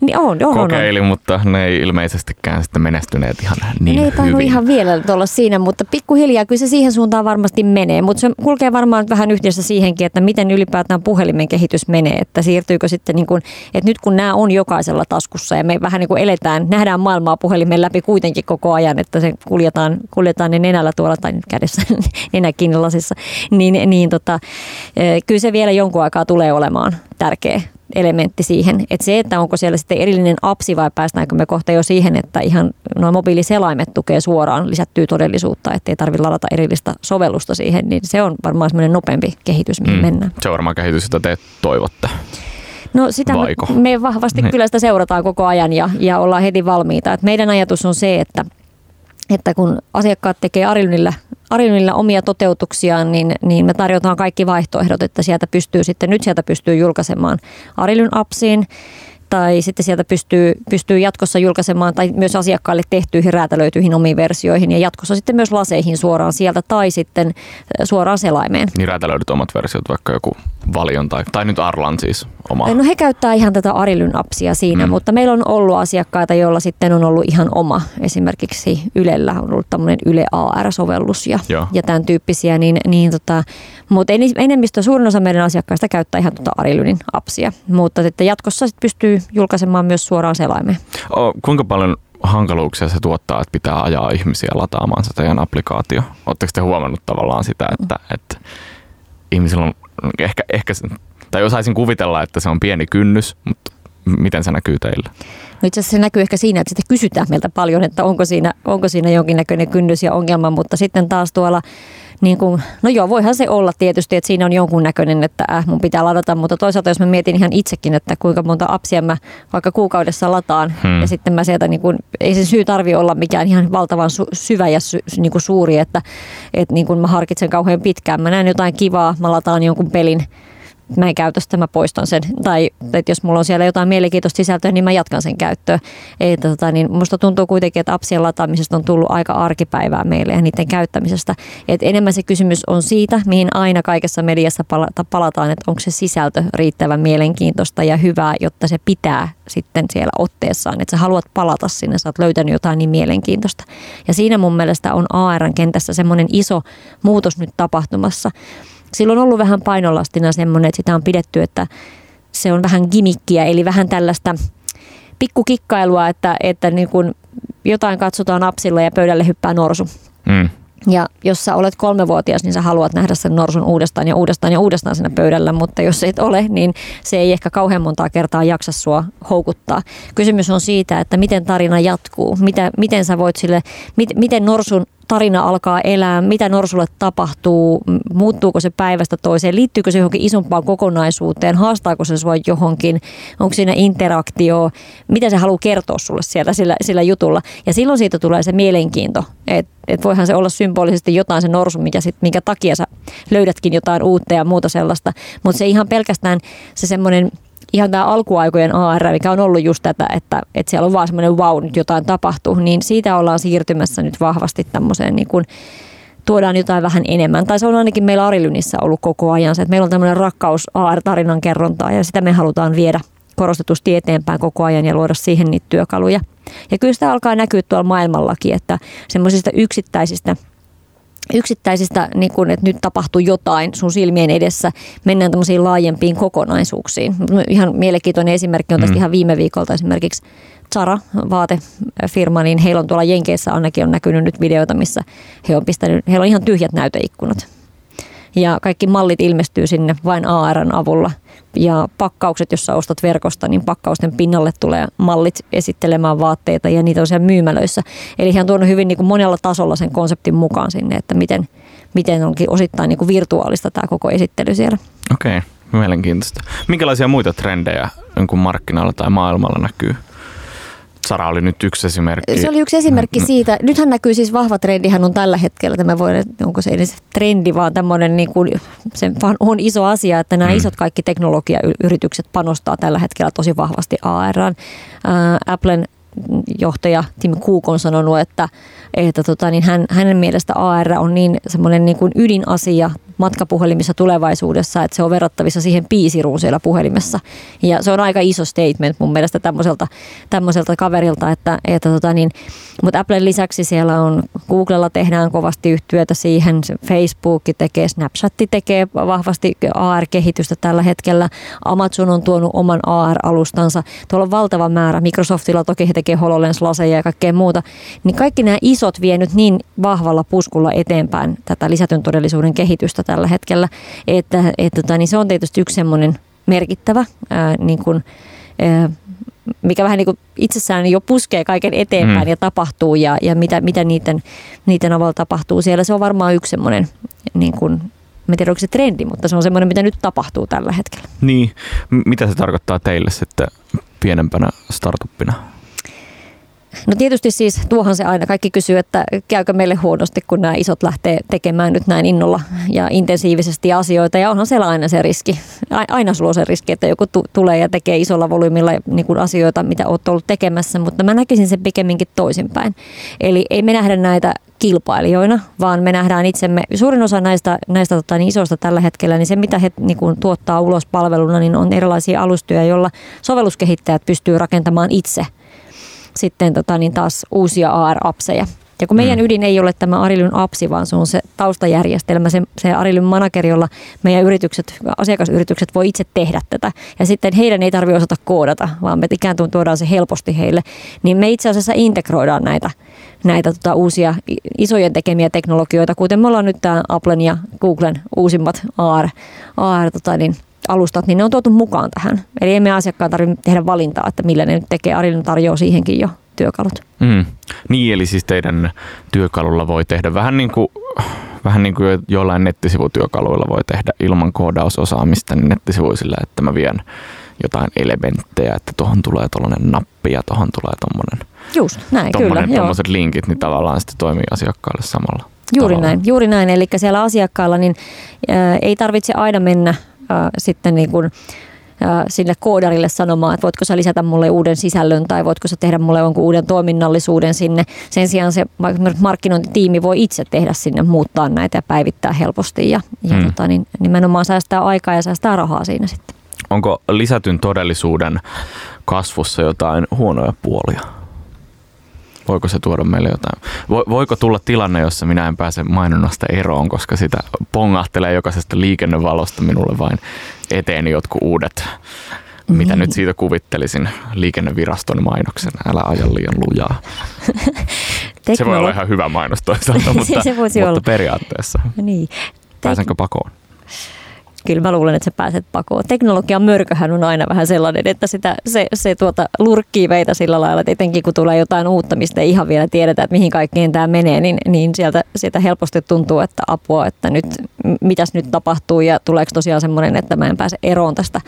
niin on, on, kokeili, on, mutta ne ei ilmeisestikään sitten menestyneet ihan niin ne ei hyvin. ihan vielä olla siinä, mutta pikkuhiljaa kyllä se siihen suuntaan varmasti menee. Mutta se kulkee varmaan vähän yhdessä siihenkin, että miten ylipäätään puhelimen kehitys menee. Että siirtyykö sitten, niin kuin, että nyt kun nämä on jokaisella taskussa ja me vähän niin kuin eletään, nähdään maailmaa puhelimen läpi kuitenkin koko ajan, että se kuljetaan, kuljetaan ne nenällä tuolla tai nyt kädessä [LAUGHS] nenä kiinni lasissa, niin, niin tota, eh, kyllä se vielä jonkun aikaa tulee olemaan tärkeä elementti siihen. Että se, että onko siellä sitten erillinen apsi vai päästäänkö me kohta jo siihen, että ihan nuo mobiiliselaimet tukee suoraan lisättyä todellisuutta, ettei tarvitse ladata erillistä sovellusta siihen, niin se on varmaan semmoinen nopeampi kehitys, mihin mm. mennään. Se on varmaan kehitys, jota te toivotte. No sitä Vaiko? me vahvasti niin. kyllä sitä seurataan koko ajan ja, ja ollaan heti valmiita. Et meidän ajatus on se, että, että kun asiakkaat tekee Arilynillä Arionilla omia toteutuksiaan, niin, niin me tarjotaan kaikki vaihtoehdot, että sieltä pystyy sitten, nyt sieltä pystyy julkaisemaan Arilyn appsiin, tai sitten sieltä pystyy, pystyy jatkossa julkaisemaan tai myös asiakkaille tehtyihin räätälöityihin omiin versioihin ja jatkossa sitten myös laseihin suoraan sieltä tai sitten suoraan selaimeen. Niin räätälöidyt omat versiot, vaikka joku Valion tai, tai nyt Arlan siis oma? No he käyttää ihan tätä Arilyn appsia siinä, mm. mutta meillä on ollut asiakkaita, joilla sitten on ollut ihan oma. Esimerkiksi Ylellä on ollut tämmöinen Yle AR-sovellus ja, ja tämän tyyppisiä, niin, niin tota, mutta enemmistö, suurin osa meidän asiakkaista käyttää ihan tuota Arilynin appsia, mutta sitten jatkossa sitten pystyy julkaisemaan myös suoraan selaimeen. O, kuinka paljon hankaluuksia se tuottaa, että pitää ajaa ihmisiä lataamaan se teidän applikaatio? Oletteko te huomannut tavallaan sitä, että, mm. että ihmisillä on ehkä, ehkä, tai osaisin kuvitella, että se on pieni kynnys, mutta miten se näkyy teille? No itse asiassa se näkyy ehkä siinä, että sitten kysytään meiltä paljon, että onko siinä, onko siinä jonkinnäköinen kynnys ja ongelma, mutta sitten taas tuolla niin kuin, no joo, voihan se olla tietysti, että siinä on jonkun näköinen, että äh, mun pitää ladata, mutta toisaalta jos mä mietin ihan itsekin, että kuinka monta appsia mä vaikka kuukaudessa lataan hmm. ja sitten mä sieltä, niin kuin, ei se syy tarvi olla mikään ihan valtavan su- syvä ja sy- niin kuin suuri, että, että niin kuin mä harkitsen kauhean pitkään. Mä näen jotain kivaa, mä lataan jonkun pelin, mä en käytä sitä, mä poistan sen. Tai että jos mulla on siellä jotain mielenkiintoista sisältöä, niin mä jatkan sen käyttöä. Ei, tota, niin musta tuntuu kuitenkin, että appsien lataamisesta on tullut aika arkipäivää meille ja niiden käyttämisestä. Et enemmän se kysymys on siitä, mihin aina kaikessa mediassa palataan, että onko se sisältö riittävän mielenkiintoista ja hyvää, jotta se pitää sitten siellä otteessaan, että sä haluat palata sinne, sä oot löytänyt jotain niin mielenkiintoista. Ja siinä mun mielestä on ARn kentässä semmoinen iso muutos nyt tapahtumassa, silloin on ollut vähän painolastina semmoinen, että sitä on pidetty, että se on vähän gimikkiä, eli vähän tällaista pikkukikkailua, että, että niin kun jotain katsotaan apsilla ja pöydälle hyppää norsu. Mm. Ja jos sä olet kolmevuotias, niin sä haluat nähdä sen norsun uudestaan ja uudestaan ja uudestaan siinä pöydällä, mutta jos et ole, niin se ei ehkä kauhean montaa kertaa jaksa sua houkuttaa. Kysymys on siitä, että miten tarina jatkuu, mitä, miten sä voit sille, mit, miten norsun tarina alkaa elää, mitä Norsulle tapahtuu, muuttuuko se päivästä toiseen, liittyykö se johonkin isompaan kokonaisuuteen, haastaako se sua johonkin, onko siinä interaktio, mitä se haluaa kertoa sulle siellä sillä, sillä jutulla. Ja silloin siitä tulee se mielenkiinto, että et voihan se olla symbolisesti jotain se norsu, mikä sit, minkä takia sä löydätkin jotain uutta ja muuta sellaista, mutta se ihan pelkästään se semmoinen ihan tämä alkuaikojen AR, mikä on ollut just tätä, että, että siellä on vaan semmoinen wow, nyt jotain tapahtuu, niin siitä ollaan siirtymässä nyt vahvasti tämmöiseen niin kuin, tuodaan jotain vähän enemmän. Tai se on ainakin meillä Arilynissä ollut koko ajan se, että meillä on tämmöinen rakkaus AR-tarinan kerrontaa ja sitä me halutaan viedä korostetusti eteenpäin koko ajan ja luoda siihen niitä työkaluja. Ja kyllä sitä alkaa näkyä tuolla maailmallakin, että semmoisista yksittäisistä – yksittäisistä, niin kun, että nyt tapahtuu jotain sun silmien edessä, mennään tämmöisiin laajempiin kokonaisuuksiin. Ihan mielenkiintoinen esimerkki on tästä mm. ihan viime viikolta esimerkiksi Zara, vaatefirma, niin heillä on tuolla Jenkeissä ainakin on näkynyt nyt videoita, missä he on pistänyt, heillä on ihan tyhjät näyteikkunat ja kaikki mallit ilmestyy sinne vain ARn avulla. Ja pakkaukset, jos sä ostat verkosta, niin pakkausten pinnalle tulee mallit esittelemään vaatteita ja niitä on siellä myymälöissä. Eli hän on tuonut hyvin niin kuin monella tasolla sen konseptin mukaan sinne, että miten, miten onkin osittain niin kuin virtuaalista tämä koko esittely siellä. Okei. Okay. Mielenkiintoista. Minkälaisia muita trendejä markkinoilla tai maailmalla näkyy? Sara oli nyt yksi esimerkki. Se oli yksi esimerkki siitä. Nythän näkyy siis vahva trendihän on tällä hetkellä. Tämä voi, onko se edes trendi, vaan tämmöinen niin kuin, se vaan on iso asia, että nämä mm. isot kaikki teknologiayritykset panostaa tällä hetkellä tosi vahvasti AR. Äh, Applen johtaja Tim Cook on sanonut, että, että tota, niin hän, hänen mielestä AR on niin semmoinen niin kuin ydinasia matkapuhelimissa tulevaisuudessa, että se on verrattavissa siihen piisiruun siellä puhelimessa. Ja se on aika iso statement mun mielestä tämmöiseltä, tämmöiseltä kaverilta, että, että tota niin, mutta Applen lisäksi siellä on, Googlella tehdään kovasti yhtiötä siihen, Facebook tekee, Snapchat tekee vahvasti AR-kehitystä tällä hetkellä, Amazon on tuonut oman AR-alustansa, tuolla on valtava määrä, Microsoftilla toki he tekee HoloLens-laseja ja kaikkea muuta, niin kaikki nämä isot vie nyt niin vahvalla puskulla eteenpäin tätä lisätyn todellisuuden kehitystä tällä hetkellä, että, että tota, niin se on tietysti yksi semmoinen merkittävä ää, niin kuin, ää, mikä vähän niin kuin itsessään jo puskee kaiken eteenpäin mm. ja tapahtuu ja, ja mitä, mitä niiden, niiden avulla tapahtuu siellä. Se on varmaan yksi semmoinen, niin kuin, mä tiedän onko se trendi, mutta se on semmoinen, mitä nyt tapahtuu tällä hetkellä. Niin, mitä se tarkoittaa teille sitten pienempänä startuppina? No tietysti siis tuohan se aina kaikki kysyy, että käykö meille huonosti, kun nämä isot lähtee tekemään nyt näin innolla ja intensiivisesti asioita. Ja onhan siellä aina se riski. Aina sulla on se riski, että joku t- tulee ja tekee isolla volyymilla niin kuin asioita, mitä olet ollut tekemässä, mutta mä näkisin sen pikemminkin toisinpäin. Eli ei me nähdä näitä kilpailijoina, vaan me nähdään itsemme, suurin osa näistä, näistä tota, niin isoista tällä hetkellä, niin se mitä he niin kuin, tuottaa ulos palveluna, niin on erilaisia alustoja, joilla sovelluskehittäjät pystyy rakentamaan itse – sitten tota, niin taas uusia AR-apseja. Ja kun meidän mm. ydin ei ole tämä Arilyn appsi, vaan se on se taustajärjestelmä, se, se Arilyn manageri, jolla meidän yritykset, asiakasyritykset voi itse tehdä tätä. Ja sitten heidän ei tarvitse osata koodata, vaan me ikään kuin tuodaan se helposti heille. Niin me itse asiassa integroidaan näitä, näitä tota, uusia isojen tekemiä teknologioita, kuten me ollaan nyt tämä Applen ja Googlen uusimmat AR, AR tota, niin, alustat, niin ne on tuotu mukaan tähän. Eli emme asiakkaan tarvitse tehdä valintaa, että millä ne nyt tekee. Arilin tarjoaa siihenkin jo työkalut. Mm. Niin, eli siis teidän työkalulla voi tehdä vähän niin kuin, vähän niin kuin jollain nettisivutyökaluilla voi tehdä ilman koodausosaamista niin nettisivuisilla, että mä vien jotain elementtejä, että tuohon tulee tuollainen nappi ja tuohon tulee tuommoinen Just näin, kyllä. Tuommoiset linkit, niin tavallaan sitten toimii asiakkaalle samalla. Juuri tavalla. näin, juuri näin. Eli siellä asiakkaalla niin, ää, ei tarvitse aina mennä sitten niin kuin, sille koodarille sanomaan, että voitko sä lisätä mulle uuden sisällön tai voitko sä tehdä mulle jonkun uuden toiminnallisuuden sinne. Sen sijaan se markkinointitiimi voi itse tehdä sinne, muuttaa näitä ja päivittää helposti ja, ja hmm. tota, niin nimenomaan säästää aikaa ja säästää rahaa siinä sitten. Onko lisätyn todellisuuden kasvussa jotain huonoja puolia? Voiko se tuoda meille jotain? Voiko tulla tilanne, jossa minä en pääse mainonnasta eroon, koska sitä pongahtelee jokaisesta liikennevalosta minulle vain eteen jotkut uudet mitä niin. nyt siitä kuvittelisin liikenneviraston mainoksen, älä aja liian lujaa. Teknolo- se voi olla ihan hyvä mainos toisaalta, [LAUGHS] mutta, se voisi mutta olla. periaatteessa. Niin. Pääsenkö pakoon? Kyllä mä luulen, että sä pääset pakoon. Teknologian mörköhän on aina vähän sellainen, että sitä, se, se tuota, lurkkii meitä sillä lailla, että etenkin kun tulee jotain uutta, mistä ei ihan vielä tiedetä, että mihin kaikkeen tämä menee, niin, niin sieltä, sieltä helposti tuntuu, että apua, että nyt, mitäs nyt tapahtuu ja tuleeko tosiaan semmoinen, että mä en pääse eroon tästä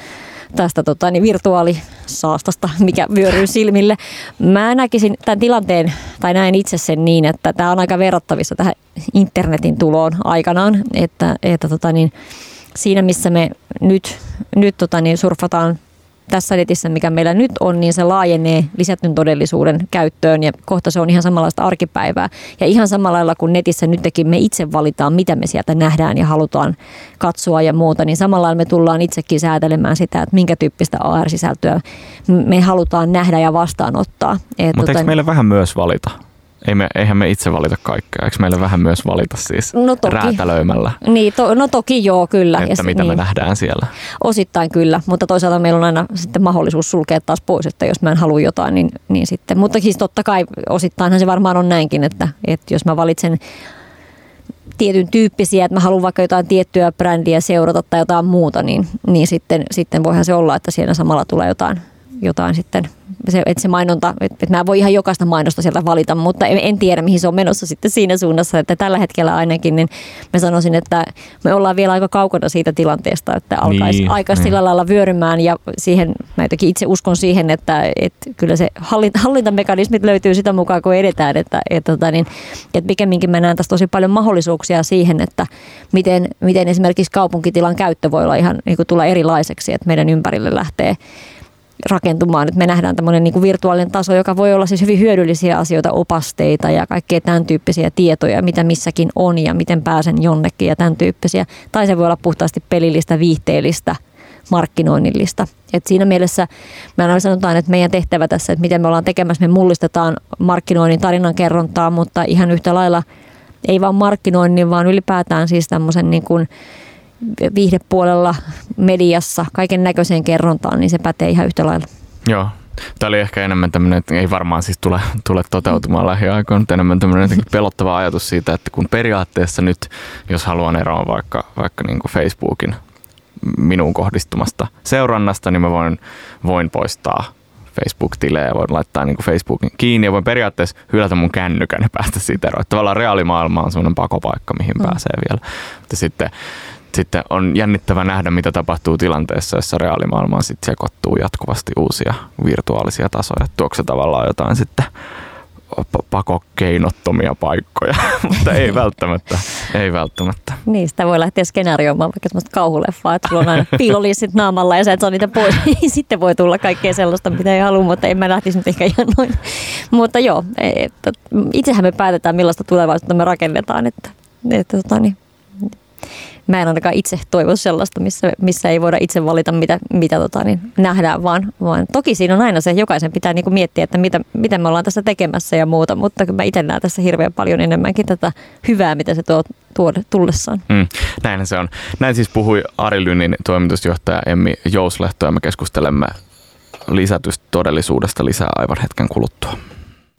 tästä tota, niin virtuaalisaastasta, mikä vyöryy silmille. Mä näkisin tämän tilanteen, tai näin itse sen niin, että tämä on aika verrattavissa tähän internetin tuloon aikanaan, että, että tota, niin, siinä, missä me nyt, nyt tota, niin surfataan tässä netissä, mikä meillä nyt on, niin se laajenee lisätyn todellisuuden käyttöön ja kohta se on ihan samanlaista arkipäivää. Ja ihan samalla lailla kuin netissä nytkin me itse valitaan, mitä me sieltä nähdään ja halutaan katsoa ja muuta, niin samalla lailla me tullaan itsekin säätelemään sitä, että minkä tyyppistä AR-sisältöä me halutaan nähdä ja vastaanottaa. Mutta tota, eikö meille vähän myös valita? Ei me, eihän me itse valita kaikkea. Eikö meillä vähän myös valita siis no toki. räätälöimällä? Niin, to, no toki joo, kyllä. Että ja, mitä niin. me nähdään siellä. Osittain kyllä, mutta toisaalta meillä on aina sitten mahdollisuus sulkea taas pois, että jos mä en halua jotain, niin, niin sitten. Mutta siis totta kai osittainhan se varmaan on näinkin, että, että jos mä valitsen tietyn tyyppisiä, että mä haluan vaikka jotain tiettyä brändiä seurata tai jotain muuta, niin, niin sitten, sitten voihan se olla, että siinä samalla tulee jotain jotain sitten, se, että se mainonta, että, että mä voi ihan jokaista mainosta sieltä valita, mutta en, en tiedä mihin se on menossa sitten siinä suunnassa, että tällä hetkellä ainakin, niin mä sanoisin, että me ollaan vielä aika kaukana siitä tilanteesta, että alkaisi Niin, aika niin. sillä lailla vyörymään ja siihen, mä jotenkin itse uskon siihen, että, että kyllä se hallinta, hallintamekanismit löytyy sitä mukaan, kun edetään, että, että, että, niin, että pikemminkin mä näen tässä tosi paljon mahdollisuuksia siihen, että miten, miten esimerkiksi kaupunkitilan käyttö voi olla ihan niin kuin tulla erilaiseksi, että meidän ympärille lähtee rakentumaan. Nyt me nähdään tämmöinen niin kuin virtuaalinen taso, joka voi olla siis hyvin hyödyllisiä asioita, opasteita ja kaikkea tämän tyyppisiä tietoja, mitä missäkin on ja miten pääsen jonnekin ja tämän tyyppisiä. Tai se voi olla puhtaasti pelillistä, viihteellistä, markkinoinnillista. Et siinä mielessä me aina sanotaan, että meidän tehtävä tässä, että miten me ollaan tekemässä, me mullistetaan markkinoinnin tarinankerrontaa, mutta ihan yhtä lailla ei vaan markkinoinnin, vaan ylipäätään siis tämmöisen niin kuin viihdepuolella, mediassa, kaiken näköiseen kerrontaan, niin se pätee ihan yhtä lailla. Joo. Tämä oli ehkä enemmän tämmöinen, että ei varmaan siis tule, tule toteutumaan lähiaikoina, mutta enemmän tämmöinen jotenkin [LAUGHS] pelottava ajatus siitä, että kun periaatteessa nyt, jos haluan eroon vaikka, vaikka niin kuin Facebookin minuun kohdistumasta seurannasta, niin mä voin, voin poistaa Facebook-tilejä ja voin laittaa niin kuin Facebookin kiinni ja voin periaatteessa hylätä mun kännykän ja päästä siitä eroon. Tavallaan reaalimaailma on semmoinen pakopaikka, mihin mm. pääsee vielä. Mutta sitten, sitten on jännittävä nähdä, mitä tapahtuu tilanteessa, jossa reaalimaailmaan sitten sekoittuu jatkuvasti uusia virtuaalisia tasoja. Tuokse se tavallaan jotain sitten pa- pakokeinottomia paikkoja, [LAUGHS] mutta ei välttämättä, ei välttämättä. Niin, sitä voi lähteä skenaarioimaan vaikka semmoista kauhuleffaa, että sulla on aina piilolissit naamalla ja sä et saa niitä pois. [LAUGHS] Sitten voi tulla kaikkea sellaista, mitä ei halua, mutta en mä lähtisi nyt ehkä ihan noin. Mutta joo, että itsehän me päätetään, millaista tulevaisuutta me rakennetaan. Että, että tota, niin, mä en ainakaan itse toivo sellaista, missä, missä ei voida itse valita, mitä, mitä tota, niin nähdään, vaan, vaan toki siinä on aina se, jokaisen pitää niin kuin miettiä, että mitä, mitä me ollaan tässä tekemässä ja muuta, mutta mä itse näen tässä hirveän paljon enemmänkin tätä hyvää, mitä se tuo, tuo tullessaan. Mm, näinhän se on. Näin siis puhui Ari Lynin toimitusjohtaja Emmi Jouslehto ja me keskustelemme lisätystä todellisuudesta lisää aivan hetken kuluttua.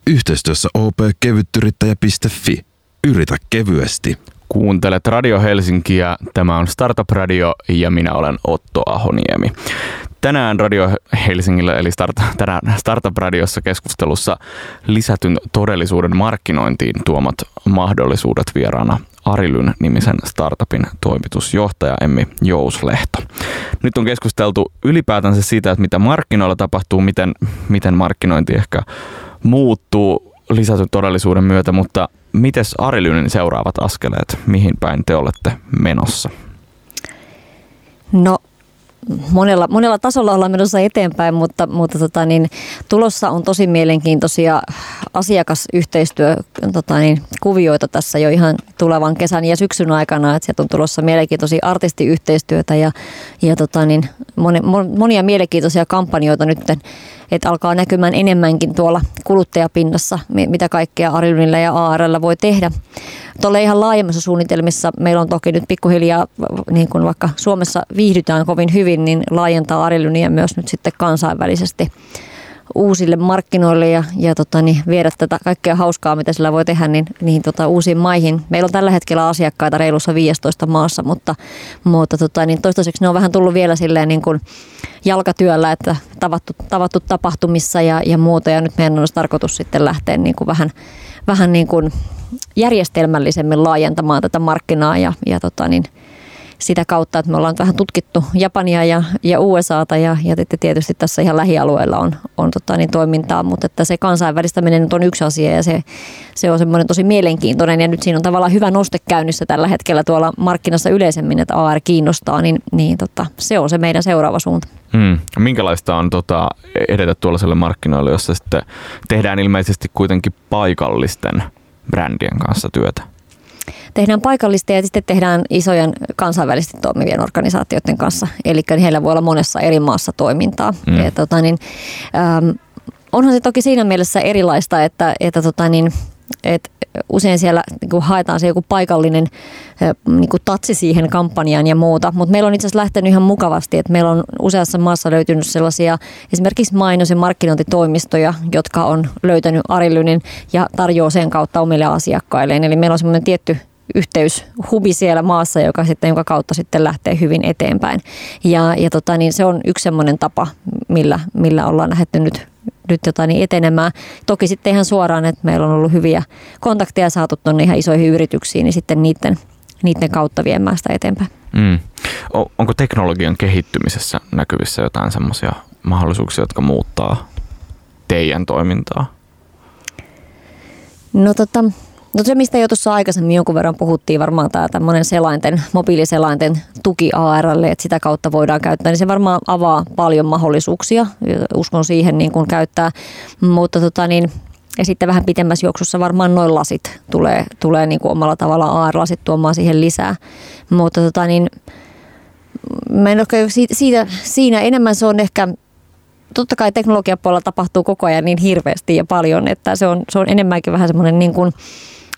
Yhteistyössä opkevyttyrittäjä.fi. Yritä kevyesti. Kuuntelet Radio Helsinkiä, tämä on Startup Radio ja minä olen Otto Ahoniemi. Tänään Radio Helsingillä eli Start, tänään Startup Radiossa keskustelussa lisätyn todellisuuden markkinointiin tuomat mahdollisuudet vieraana Arilyn nimisen startupin toimitusjohtaja Emmi Jouslehto. Nyt on keskusteltu ylipäätänsä siitä, että mitä markkinoilla tapahtuu, miten, miten markkinointi ehkä muuttuu lisätyn todellisuuden myötä, mutta mites Arilynin seuraavat askeleet, mihin päin te olette menossa? No monella, monella tasolla ollaan menossa eteenpäin, mutta, mutta tota niin, tulossa on tosi mielenkiintoisia asiakasyhteistyö tota niin, kuvioita tässä jo ihan tulevan kesän ja syksyn aikana, että sieltä on tulossa mielenkiintoisia artistiyhteistyötä ja, ja tota niin, moni, monia mielenkiintoisia kampanjoita nyt, että alkaa näkymään enemmänkin tuolla kuluttajapinnassa, mitä kaikkea Arilynillä ja ARL voi tehdä. Tuolla ihan laajemmassa suunnitelmissa. Meillä on toki nyt pikkuhiljaa, niin kuin vaikka Suomessa viihdytään kovin hyvin, niin laajentaa Arilyniä myös nyt sitten kansainvälisesti uusille markkinoille ja, ja tota, niin viedä tätä kaikkea hauskaa, mitä sillä voi tehdä, niin, niin tota, uusiin maihin. Meillä on tällä hetkellä asiakkaita reilussa 15 maassa, mutta, mutta tota, niin toistaiseksi ne on vähän tullut vielä silleen niin kuin jalkatyöllä, että tavattu, tavattu tapahtumissa ja, ja muuta. Ja nyt meidän olisi tarkoitus sitten lähteä niin kuin vähän, vähän niin kuin järjestelmällisemmin laajentamaan tätä markkinaa ja, ja tota, niin, sitä kautta, että me ollaan vähän tutkittu Japania ja, ja USAta ja, ja tietysti tässä ihan lähialueella on, on tota, niin toimintaa, mutta että se kansainvälistäminen on yksi asia ja se, se on semmoinen tosi mielenkiintoinen ja nyt siinä on tavallaan hyvä noste käynnissä tällä hetkellä tuolla markkinassa yleisemmin, että AR kiinnostaa, niin, niin tota, se on se meidän seuraava suunta. Hmm. Minkälaista on tota, edetä tuollaiselle markkinoille, jossa sitten tehdään ilmeisesti kuitenkin paikallisten brändien kanssa työtä? Tehdään paikallista ja sitten tehdään isojen kansainvälisesti toimivien organisaatioiden kanssa. Eli heillä voi olla monessa eri maassa toimintaa. Mm. Ja, tota, niin, äm, onhan se toki siinä mielessä erilaista, että, että tota, niin, että usein siellä niin haetaan se joku paikallinen niin kuin tatsi siihen kampanjaan ja muuta. Mutta meillä on itse asiassa lähtenyt ihan mukavasti, että meillä on useassa maassa löytynyt sellaisia esimerkiksi mainos- ja markkinointitoimistoja, jotka on löytänyt Arilynin ja tarjoaa sen kautta omille asiakkailleen. Eli meillä on semmoinen tietty yhteyshubi siellä maassa, joka sitten, jonka kautta sitten lähtee hyvin eteenpäin. Ja, ja tota, niin se on yksi semmoinen tapa, millä, millä ollaan lähdetty nyt nyt jotain niin etenemään. Toki sitten ihan suoraan, että meillä on ollut hyviä kontakteja saatu tuonne ihan isoihin yrityksiin, niin sitten niiden, niiden kautta viemään sitä eteenpäin. Mm. Onko teknologian kehittymisessä näkyvissä jotain semmoisia mahdollisuuksia, jotka muuttaa teidän toimintaa? No tota, No se, mistä jo tuossa aikaisemmin jonkun verran puhuttiin, varmaan tämä tämmöinen selainten, mobiiliselainten tuki ARlle, että sitä kautta voidaan käyttää, niin se varmaan avaa paljon mahdollisuuksia. Uskon siihen niin kuin käyttää, mutta tota niin, ja sitten vähän pitemmässä juoksussa varmaan noin lasit tulee, tulee niin kuin omalla tavalla AR-lasit tuomaan siihen lisää. Mutta tota niin, mä en ole siitä, siitä, siinä enemmän se on ehkä totta kai teknologiapuolella tapahtuu koko ajan niin hirveästi ja paljon, että se on, se on enemmänkin vähän semmoinen niin kuin,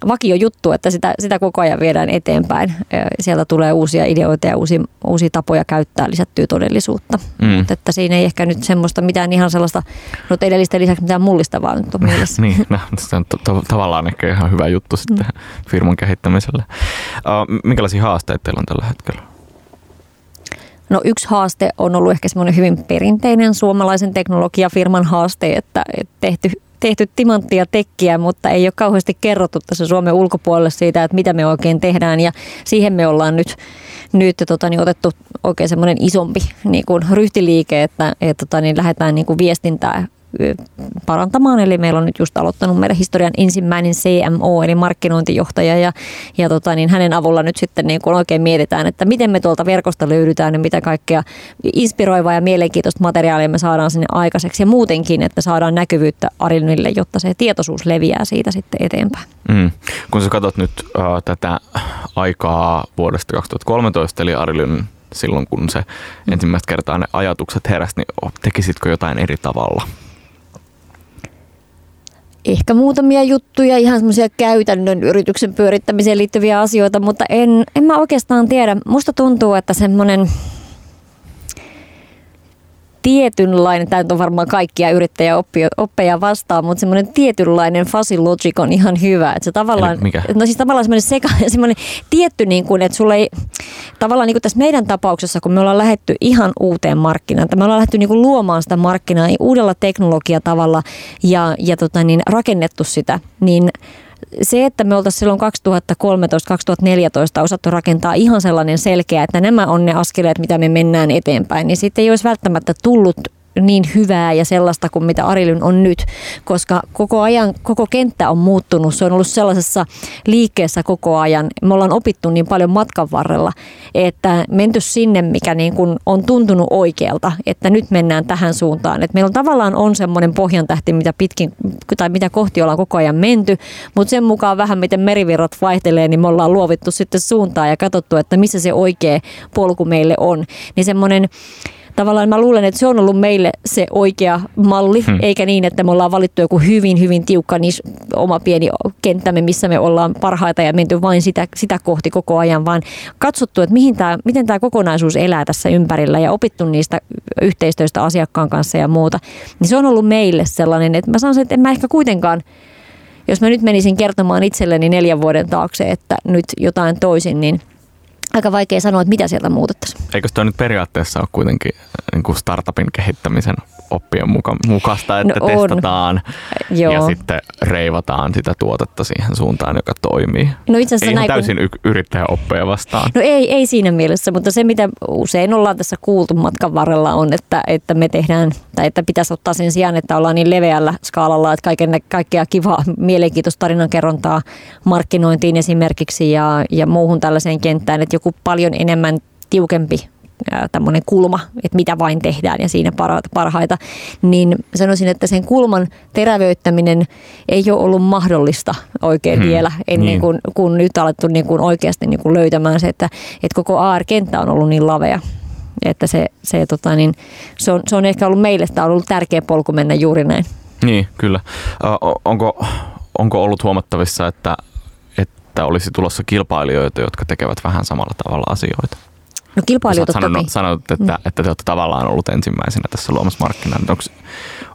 vakio juttu, että sitä, sitä koko ajan viedään eteenpäin. Sieltä tulee uusia ideoita ja uusia, uusia tapoja käyttää lisättyä todellisuutta. Mm. Mutta että siinä ei ehkä nyt semmoista mitään ihan sellaista, no edellisten lisäksi mitään mullistavaa nyt on [LAUGHS] mielessä. niin, no, se on to- tavallaan ehkä ihan hyvä juttu sitten mm. firman kehittämiselle. Uh, minkälaisia haasteita teillä on tällä hetkellä? No yksi haaste on ollut ehkä semmoinen hyvin perinteinen suomalaisen teknologiafirman haaste, että tehty tehty timanttia tekkiä, mutta ei ole kauheasti kerrottu tässä Suomen ulkopuolelle siitä, että mitä me oikein tehdään. Ja siihen me ollaan nyt, nyt tota, niin otettu oikein semmoinen isompi niin kuin ryhtiliike, että, että tota, niin lähdetään niin kuin viestintää parantamaan. Eli meillä on nyt just aloittanut meidän historian ensimmäinen CMO, eli markkinointijohtaja, ja, ja tota, niin hänen avulla nyt sitten niin kun oikein mietitään, että miten me tuolta verkosta löydetään ja mitä kaikkea inspiroivaa ja mielenkiintoista materiaalia me saadaan sinne aikaiseksi, ja muutenkin, että saadaan näkyvyyttä Arilynille, jotta se tietoisuus leviää siitä sitten eteenpäin. Mm. Kun sä katsot nyt äh, tätä aikaa vuodesta 2013, eli Arilyn silloin, kun se ensimmäistä kertaa ne ajatukset heräsi, niin tekisitkö jotain eri tavalla? Ehkä muutamia juttuja, ihan semmoisia käytännön yrityksen pyörittämiseen liittyviä asioita, mutta en, en mä oikeastaan tiedä. Musta tuntuu, että semmoinen tietynlainen, tämä on varmaan kaikkia yrittäjäoppeja vastaan, mutta semmoinen tietynlainen fuzzy logic on ihan hyvä. Että se tavallaan, mikä? No siis tavallaan semmoinen, seka, [LAUGHS] semmoinen tietty, niin kuin, että sulla ei, tavallaan niin kuin tässä meidän tapauksessa, kun me ollaan lähetty ihan uuteen markkinaan, me ollaan lähetty niin kuin luomaan sitä markkinaa uudella teknologiatavalla ja, ja tota niin, rakennettu sitä, niin se, että me oltaisiin silloin 2013-2014 osattu rakentaa ihan sellainen selkeä, että nämä on ne askeleet, mitä me mennään eteenpäin, niin sitten ei olisi välttämättä tullut niin hyvää ja sellaista kuin mitä Arilyn on nyt, koska koko ajan, koko kenttä on muuttunut. Se on ollut sellaisessa liikkeessä koko ajan. Me ollaan opittu niin paljon matkan varrella, että menty sinne, mikä niin kuin on tuntunut oikealta, että nyt mennään tähän suuntaan. Että meillä on tavallaan on semmoinen pohjantähti, mitä pitkin tai mitä kohti ollaan koko ajan menty, mutta sen mukaan vähän miten merivirrat vaihtelee, niin me ollaan luovittu sitten suuntaan ja katsottu, että missä se oikea polku meille on. Niin semmoinen tavallaan mä luulen, että se on ollut meille se oikea malli, hmm. eikä niin, että me ollaan valittu joku hyvin, hyvin tiukka niin oma pieni kenttämme, missä me ollaan parhaita ja menty vain sitä, sitä kohti koko ajan, vaan katsottu, että mihin tää, miten tämä kokonaisuus elää tässä ympärillä ja opittu niistä yhteistyöstä asiakkaan kanssa ja muuta. Niin se on ollut meille sellainen, että mä sanoisin, että en mä ehkä kuitenkaan jos mä nyt menisin kertomaan itselleni neljän vuoden taakse, että nyt jotain toisin, niin – aika vaikea sanoa, että mitä sieltä muutettaisiin. Eikö tämä nyt periaatteessa ole kuitenkin niin kuin startupin kehittämisen oppien muka, mukaista, että no testataan Joo. ja sitten reivataan sitä tuotetta siihen suuntaan, joka toimii. No itse asiassa ei näin, täysin kun... yrittäjäoppeja vastaan. No ei, ei siinä mielessä, mutta se mitä usein ollaan tässä kuultu matkan varrella on, että, että me tehdään, tai että pitäisi ottaa sen sijaan, että ollaan niin leveällä skaalalla, että kaiken, kaikkea kivaa, mielenkiintoista tarinankerrontaa markkinointiin esimerkiksi ja, ja muuhun tällaiseen kenttään, että joku paljon enemmän tiukempi tämmöinen kulma, että mitä vain tehdään ja siinä parhaita, niin sanoisin, että sen kulman terävöittäminen ei ole ollut mahdollista oikein hmm. vielä ennen niin. kuin kun nyt alettu niin kuin oikeasti niin kuin löytämään se, että, että koko AR-kenttä on ollut niin lavea. Että se, se, tota, niin, se, on, se on ehkä ollut meille, tämä on ollut tärkeä polku mennä juuri näin. Niin, kyllä. Onko, onko ollut huomattavissa, että, että olisi tulossa kilpailijoita, jotka tekevät vähän samalla tavalla asioita? No kilpailijat on sanonut, sanonut, että, mm. että te olette tavallaan ollut ensimmäisenä tässä luomassa markkinaa.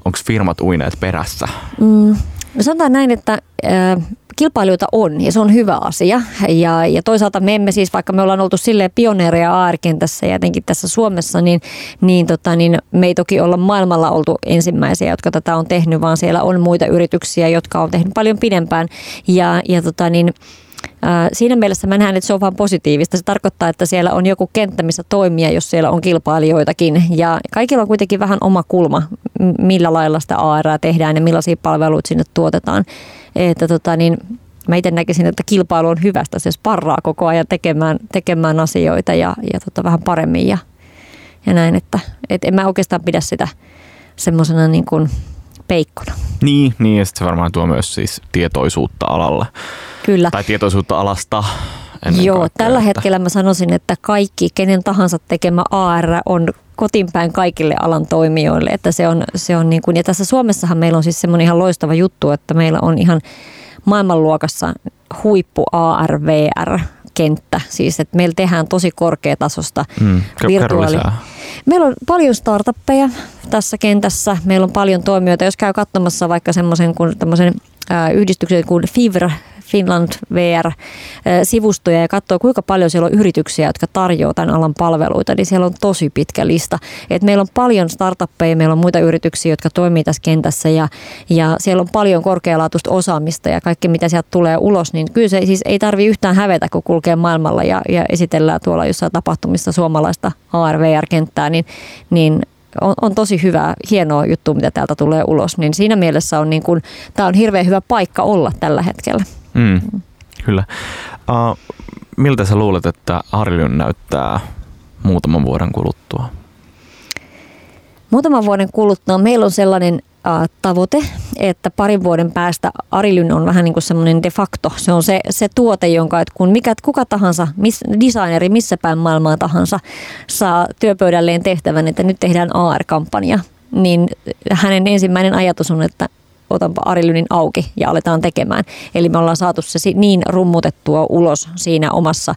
Onko firmat uineet perässä? Mm. No sanotaan näin, että äh, kilpailijoita on ja se on hyvä asia. Ja, ja toisaalta me emme siis, vaikka me ollaan oltu silleen pioneereja AR-kentässä ja jotenkin tässä Suomessa, niin, niin, tota, niin me ei toki olla maailmalla oltu ensimmäisiä, jotka tätä on tehnyt, vaan siellä on muita yrityksiä, jotka on tehnyt paljon pidempään. Ja, ja tota, niin, Siinä mielessä mä näen, että se on vain positiivista. Se tarkoittaa, että siellä on joku kenttä, missä toimia, jos siellä on kilpailijoitakin. Ja kaikilla on kuitenkin vähän oma kulma, millä lailla sitä AR tehdään ja millaisia palveluita sinne tuotetaan. Että tota, niin, mä itse näkisin, että kilpailu on hyvästä. Se sparraa koko ajan tekemään, tekemään asioita ja, ja tota, vähän paremmin ja, ja näin. Että et en mä oikeastaan pidä sitä semmoisena niin kuin peikkona. Niin, niin ja sitten se varmaan tuo myös siis tietoisuutta alalle. Kyllä. Tai tietoisuutta alasta. Joo, kaikkea, tällä että... hetkellä mä sanoisin, että kaikki, kenen tahansa tekemä AR on kotinpäin kaikille alan toimijoille. Että se on, se on niin kuin, ja tässä Suomessahan meillä on siis semmoinen ihan loistava juttu, että meillä on ihan maailmanluokassa huippu ARVR kenttä. Siis, että meillä tehdään tosi korkeatasosta mm, virtuaali... Meillä on paljon startuppeja tässä kentässä. Meillä on paljon toimijoita. Jos käy katsomassa vaikka semmoisen kuin yhdistyksen kuin FIVR, Finland VR-sivustoja ja katsoo, kuinka paljon siellä on yrityksiä, jotka tarjoavat tämän alan palveluita, niin siellä on tosi pitkä lista. Et meillä on paljon startuppeja, meillä on muita yrityksiä, jotka toimii tässä kentässä ja, ja siellä on paljon korkealaatuista osaamista ja kaikki mitä sieltä tulee ulos, niin kyllä se siis ei tarvi yhtään hävetä, kun kulkee maailmalla ja, ja esitellään tuolla jossain tapahtumissa suomalaista AR-VR-kenttää, niin, niin on, on tosi hyvä, hienoa juttu, mitä täältä tulee ulos. Niin siinä mielessä on niin kuin, tämä on hirveän hyvä paikka olla tällä hetkellä. Mm, kyllä. Uh, miltä sä luulet, että Arlyn näyttää muutaman vuoden kuluttua? Muutaman vuoden kuluttua meillä on sellainen tavoite, että parin vuoden päästä Arilyn on vähän niin kuin semmoinen de facto. Se on se, se tuote, jonka että kun mikä, kuka tahansa, miss, designeri missä päin maailmaa tahansa saa työpöydälleen tehtävän, että nyt tehdään AR-kampanja, niin hänen ensimmäinen ajatus on, että otanpa Arilynin auki ja aletaan tekemään. Eli me ollaan saatu se niin rummutettua ulos siinä omassa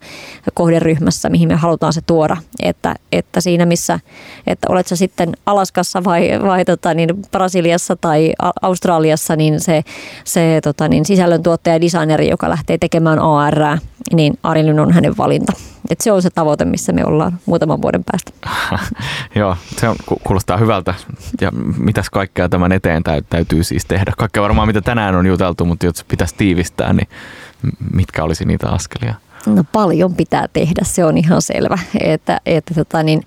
kohderyhmässä, mihin me halutaan se tuoda, että, että siinä missä, että olet sä sitten Alaskassa vai, vai tota niin Brasiliassa tai Australiassa, niin se, se tota niin sisällöntuottaja ja designeri, joka lähtee tekemään AR, niin Arilyn on hänen valinta. Et se on se tavoite, missä me ollaan muutaman vuoden päästä. [LAUGHS] Joo, se on, kuulostaa hyvältä. Ja mitäs kaikkea tämän eteen täytyy siis tehdä? Kaikkea varmaan mitä tänään on juteltu, mutta jos pitäisi tiivistää, niin mitkä olisi niitä askelia? No paljon pitää tehdä, se on ihan selvä. Että, että tota niin,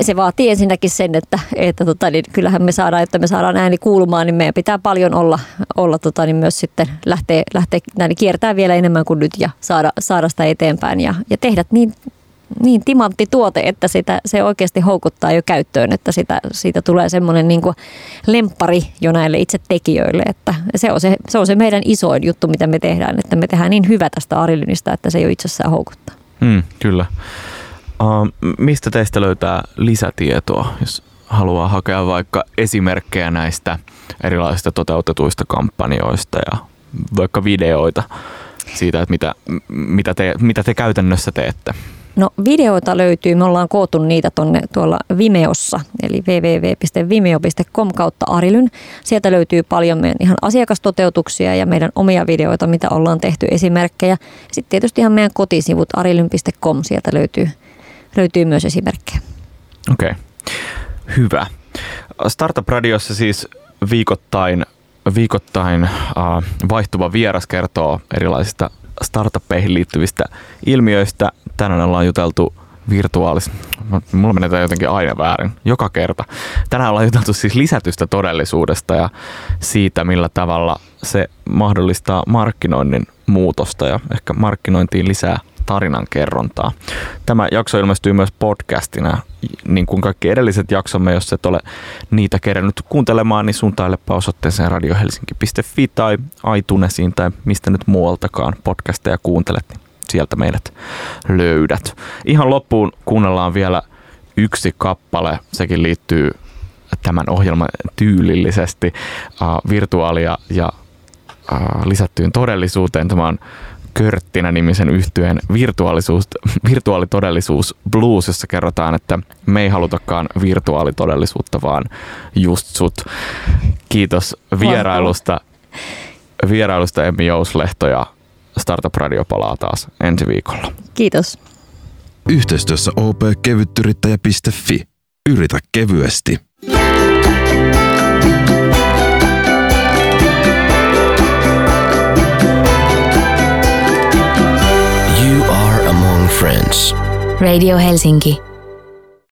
se vaatii ensinnäkin sen, että, että tota, niin kyllähän me saadaan, että me saadaan ääni kuulumaan, niin meidän pitää paljon olla, olla tota, niin myös sitten lähteä, lähteä näin, kiertää vielä enemmän kuin nyt ja saada, saada sitä eteenpäin ja, ja tehdä niin, niin timantti tuote, että sitä, se oikeasti houkuttaa jo käyttöön, että sitä, siitä tulee semmoinen niin lemppari jo näille itse tekijöille, että se on se, se on se meidän isoin juttu, mitä me tehdään, että me tehdään niin hyvä tästä Arilynistä, että se jo itsessään houkuttaa. Mm, kyllä. Uh, mistä teistä löytää lisätietoa, jos haluaa hakea vaikka esimerkkejä näistä erilaisista toteutetuista kampanjoista ja vaikka videoita siitä, että mitä, mitä, te, mitä te käytännössä teette? No videoita löytyy, me ollaan koottu niitä tonne tuolla Vimeossa, eli www.vimeo.com kautta Arilyn. Sieltä löytyy paljon meidän ihan asiakastoteutuksia ja meidän omia videoita, mitä ollaan tehty esimerkkejä. Sitten tietysti ihan meidän kotisivut arilyn.com, sieltä löytyy löytyy myös esimerkkejä. Okei, okay. hyvä. Startup Radiossa siis viikoittain, viikoittain äh, vaihtuva vieras kertoo erilaisista startuppeihin liittyvistä ilmiöistä. Tänään ollaan juteltu virtuaalis... Mulla menee tämä jotenkin aina väärin, joka kerta. Tänään ollaan juteltu siis lisätystä todellisuudesta ja siitä, millä tavalla se mahdollistaa markkinoinnin muutosta ja ehkä markkinointiin lisää tarinan kerrontaa. Tämä jakso ilmestyy myös podcastina, niin kuin kaikki edelliset jaksomme, jos et ole niitä kerännyt kuuntelemaan, niin suuntailepa osoitteeseen radiohelsinki.fi tai iTunesiin tai mistä nyt muualtakaan podcasteja kuuntelet, niin sieltä meidät löydät. Ihan loppuun kuunnellaan vielä yksi kappale, sekin liittyy tämän ohjelman tyylillisesti uh, virtuaalia ja uh, lisättyyn todellisuuteen. Tämä on Körttinä-nimisen yhtyeen virtuaalisuus, virtuaalitodellisuus blues, jossa kerrotaan, että me ei halutakaan virtuaalitodellisuutta, vaan just sut. Kiitos vierailusta, vierailusta Emmi Jouslehto ja Startup Radio palaa taas ensi viikolla. Kiitos. Yhteistyössä opkevyttyrittäjä.fi. Yritä kevyesti. Radio Helsinki.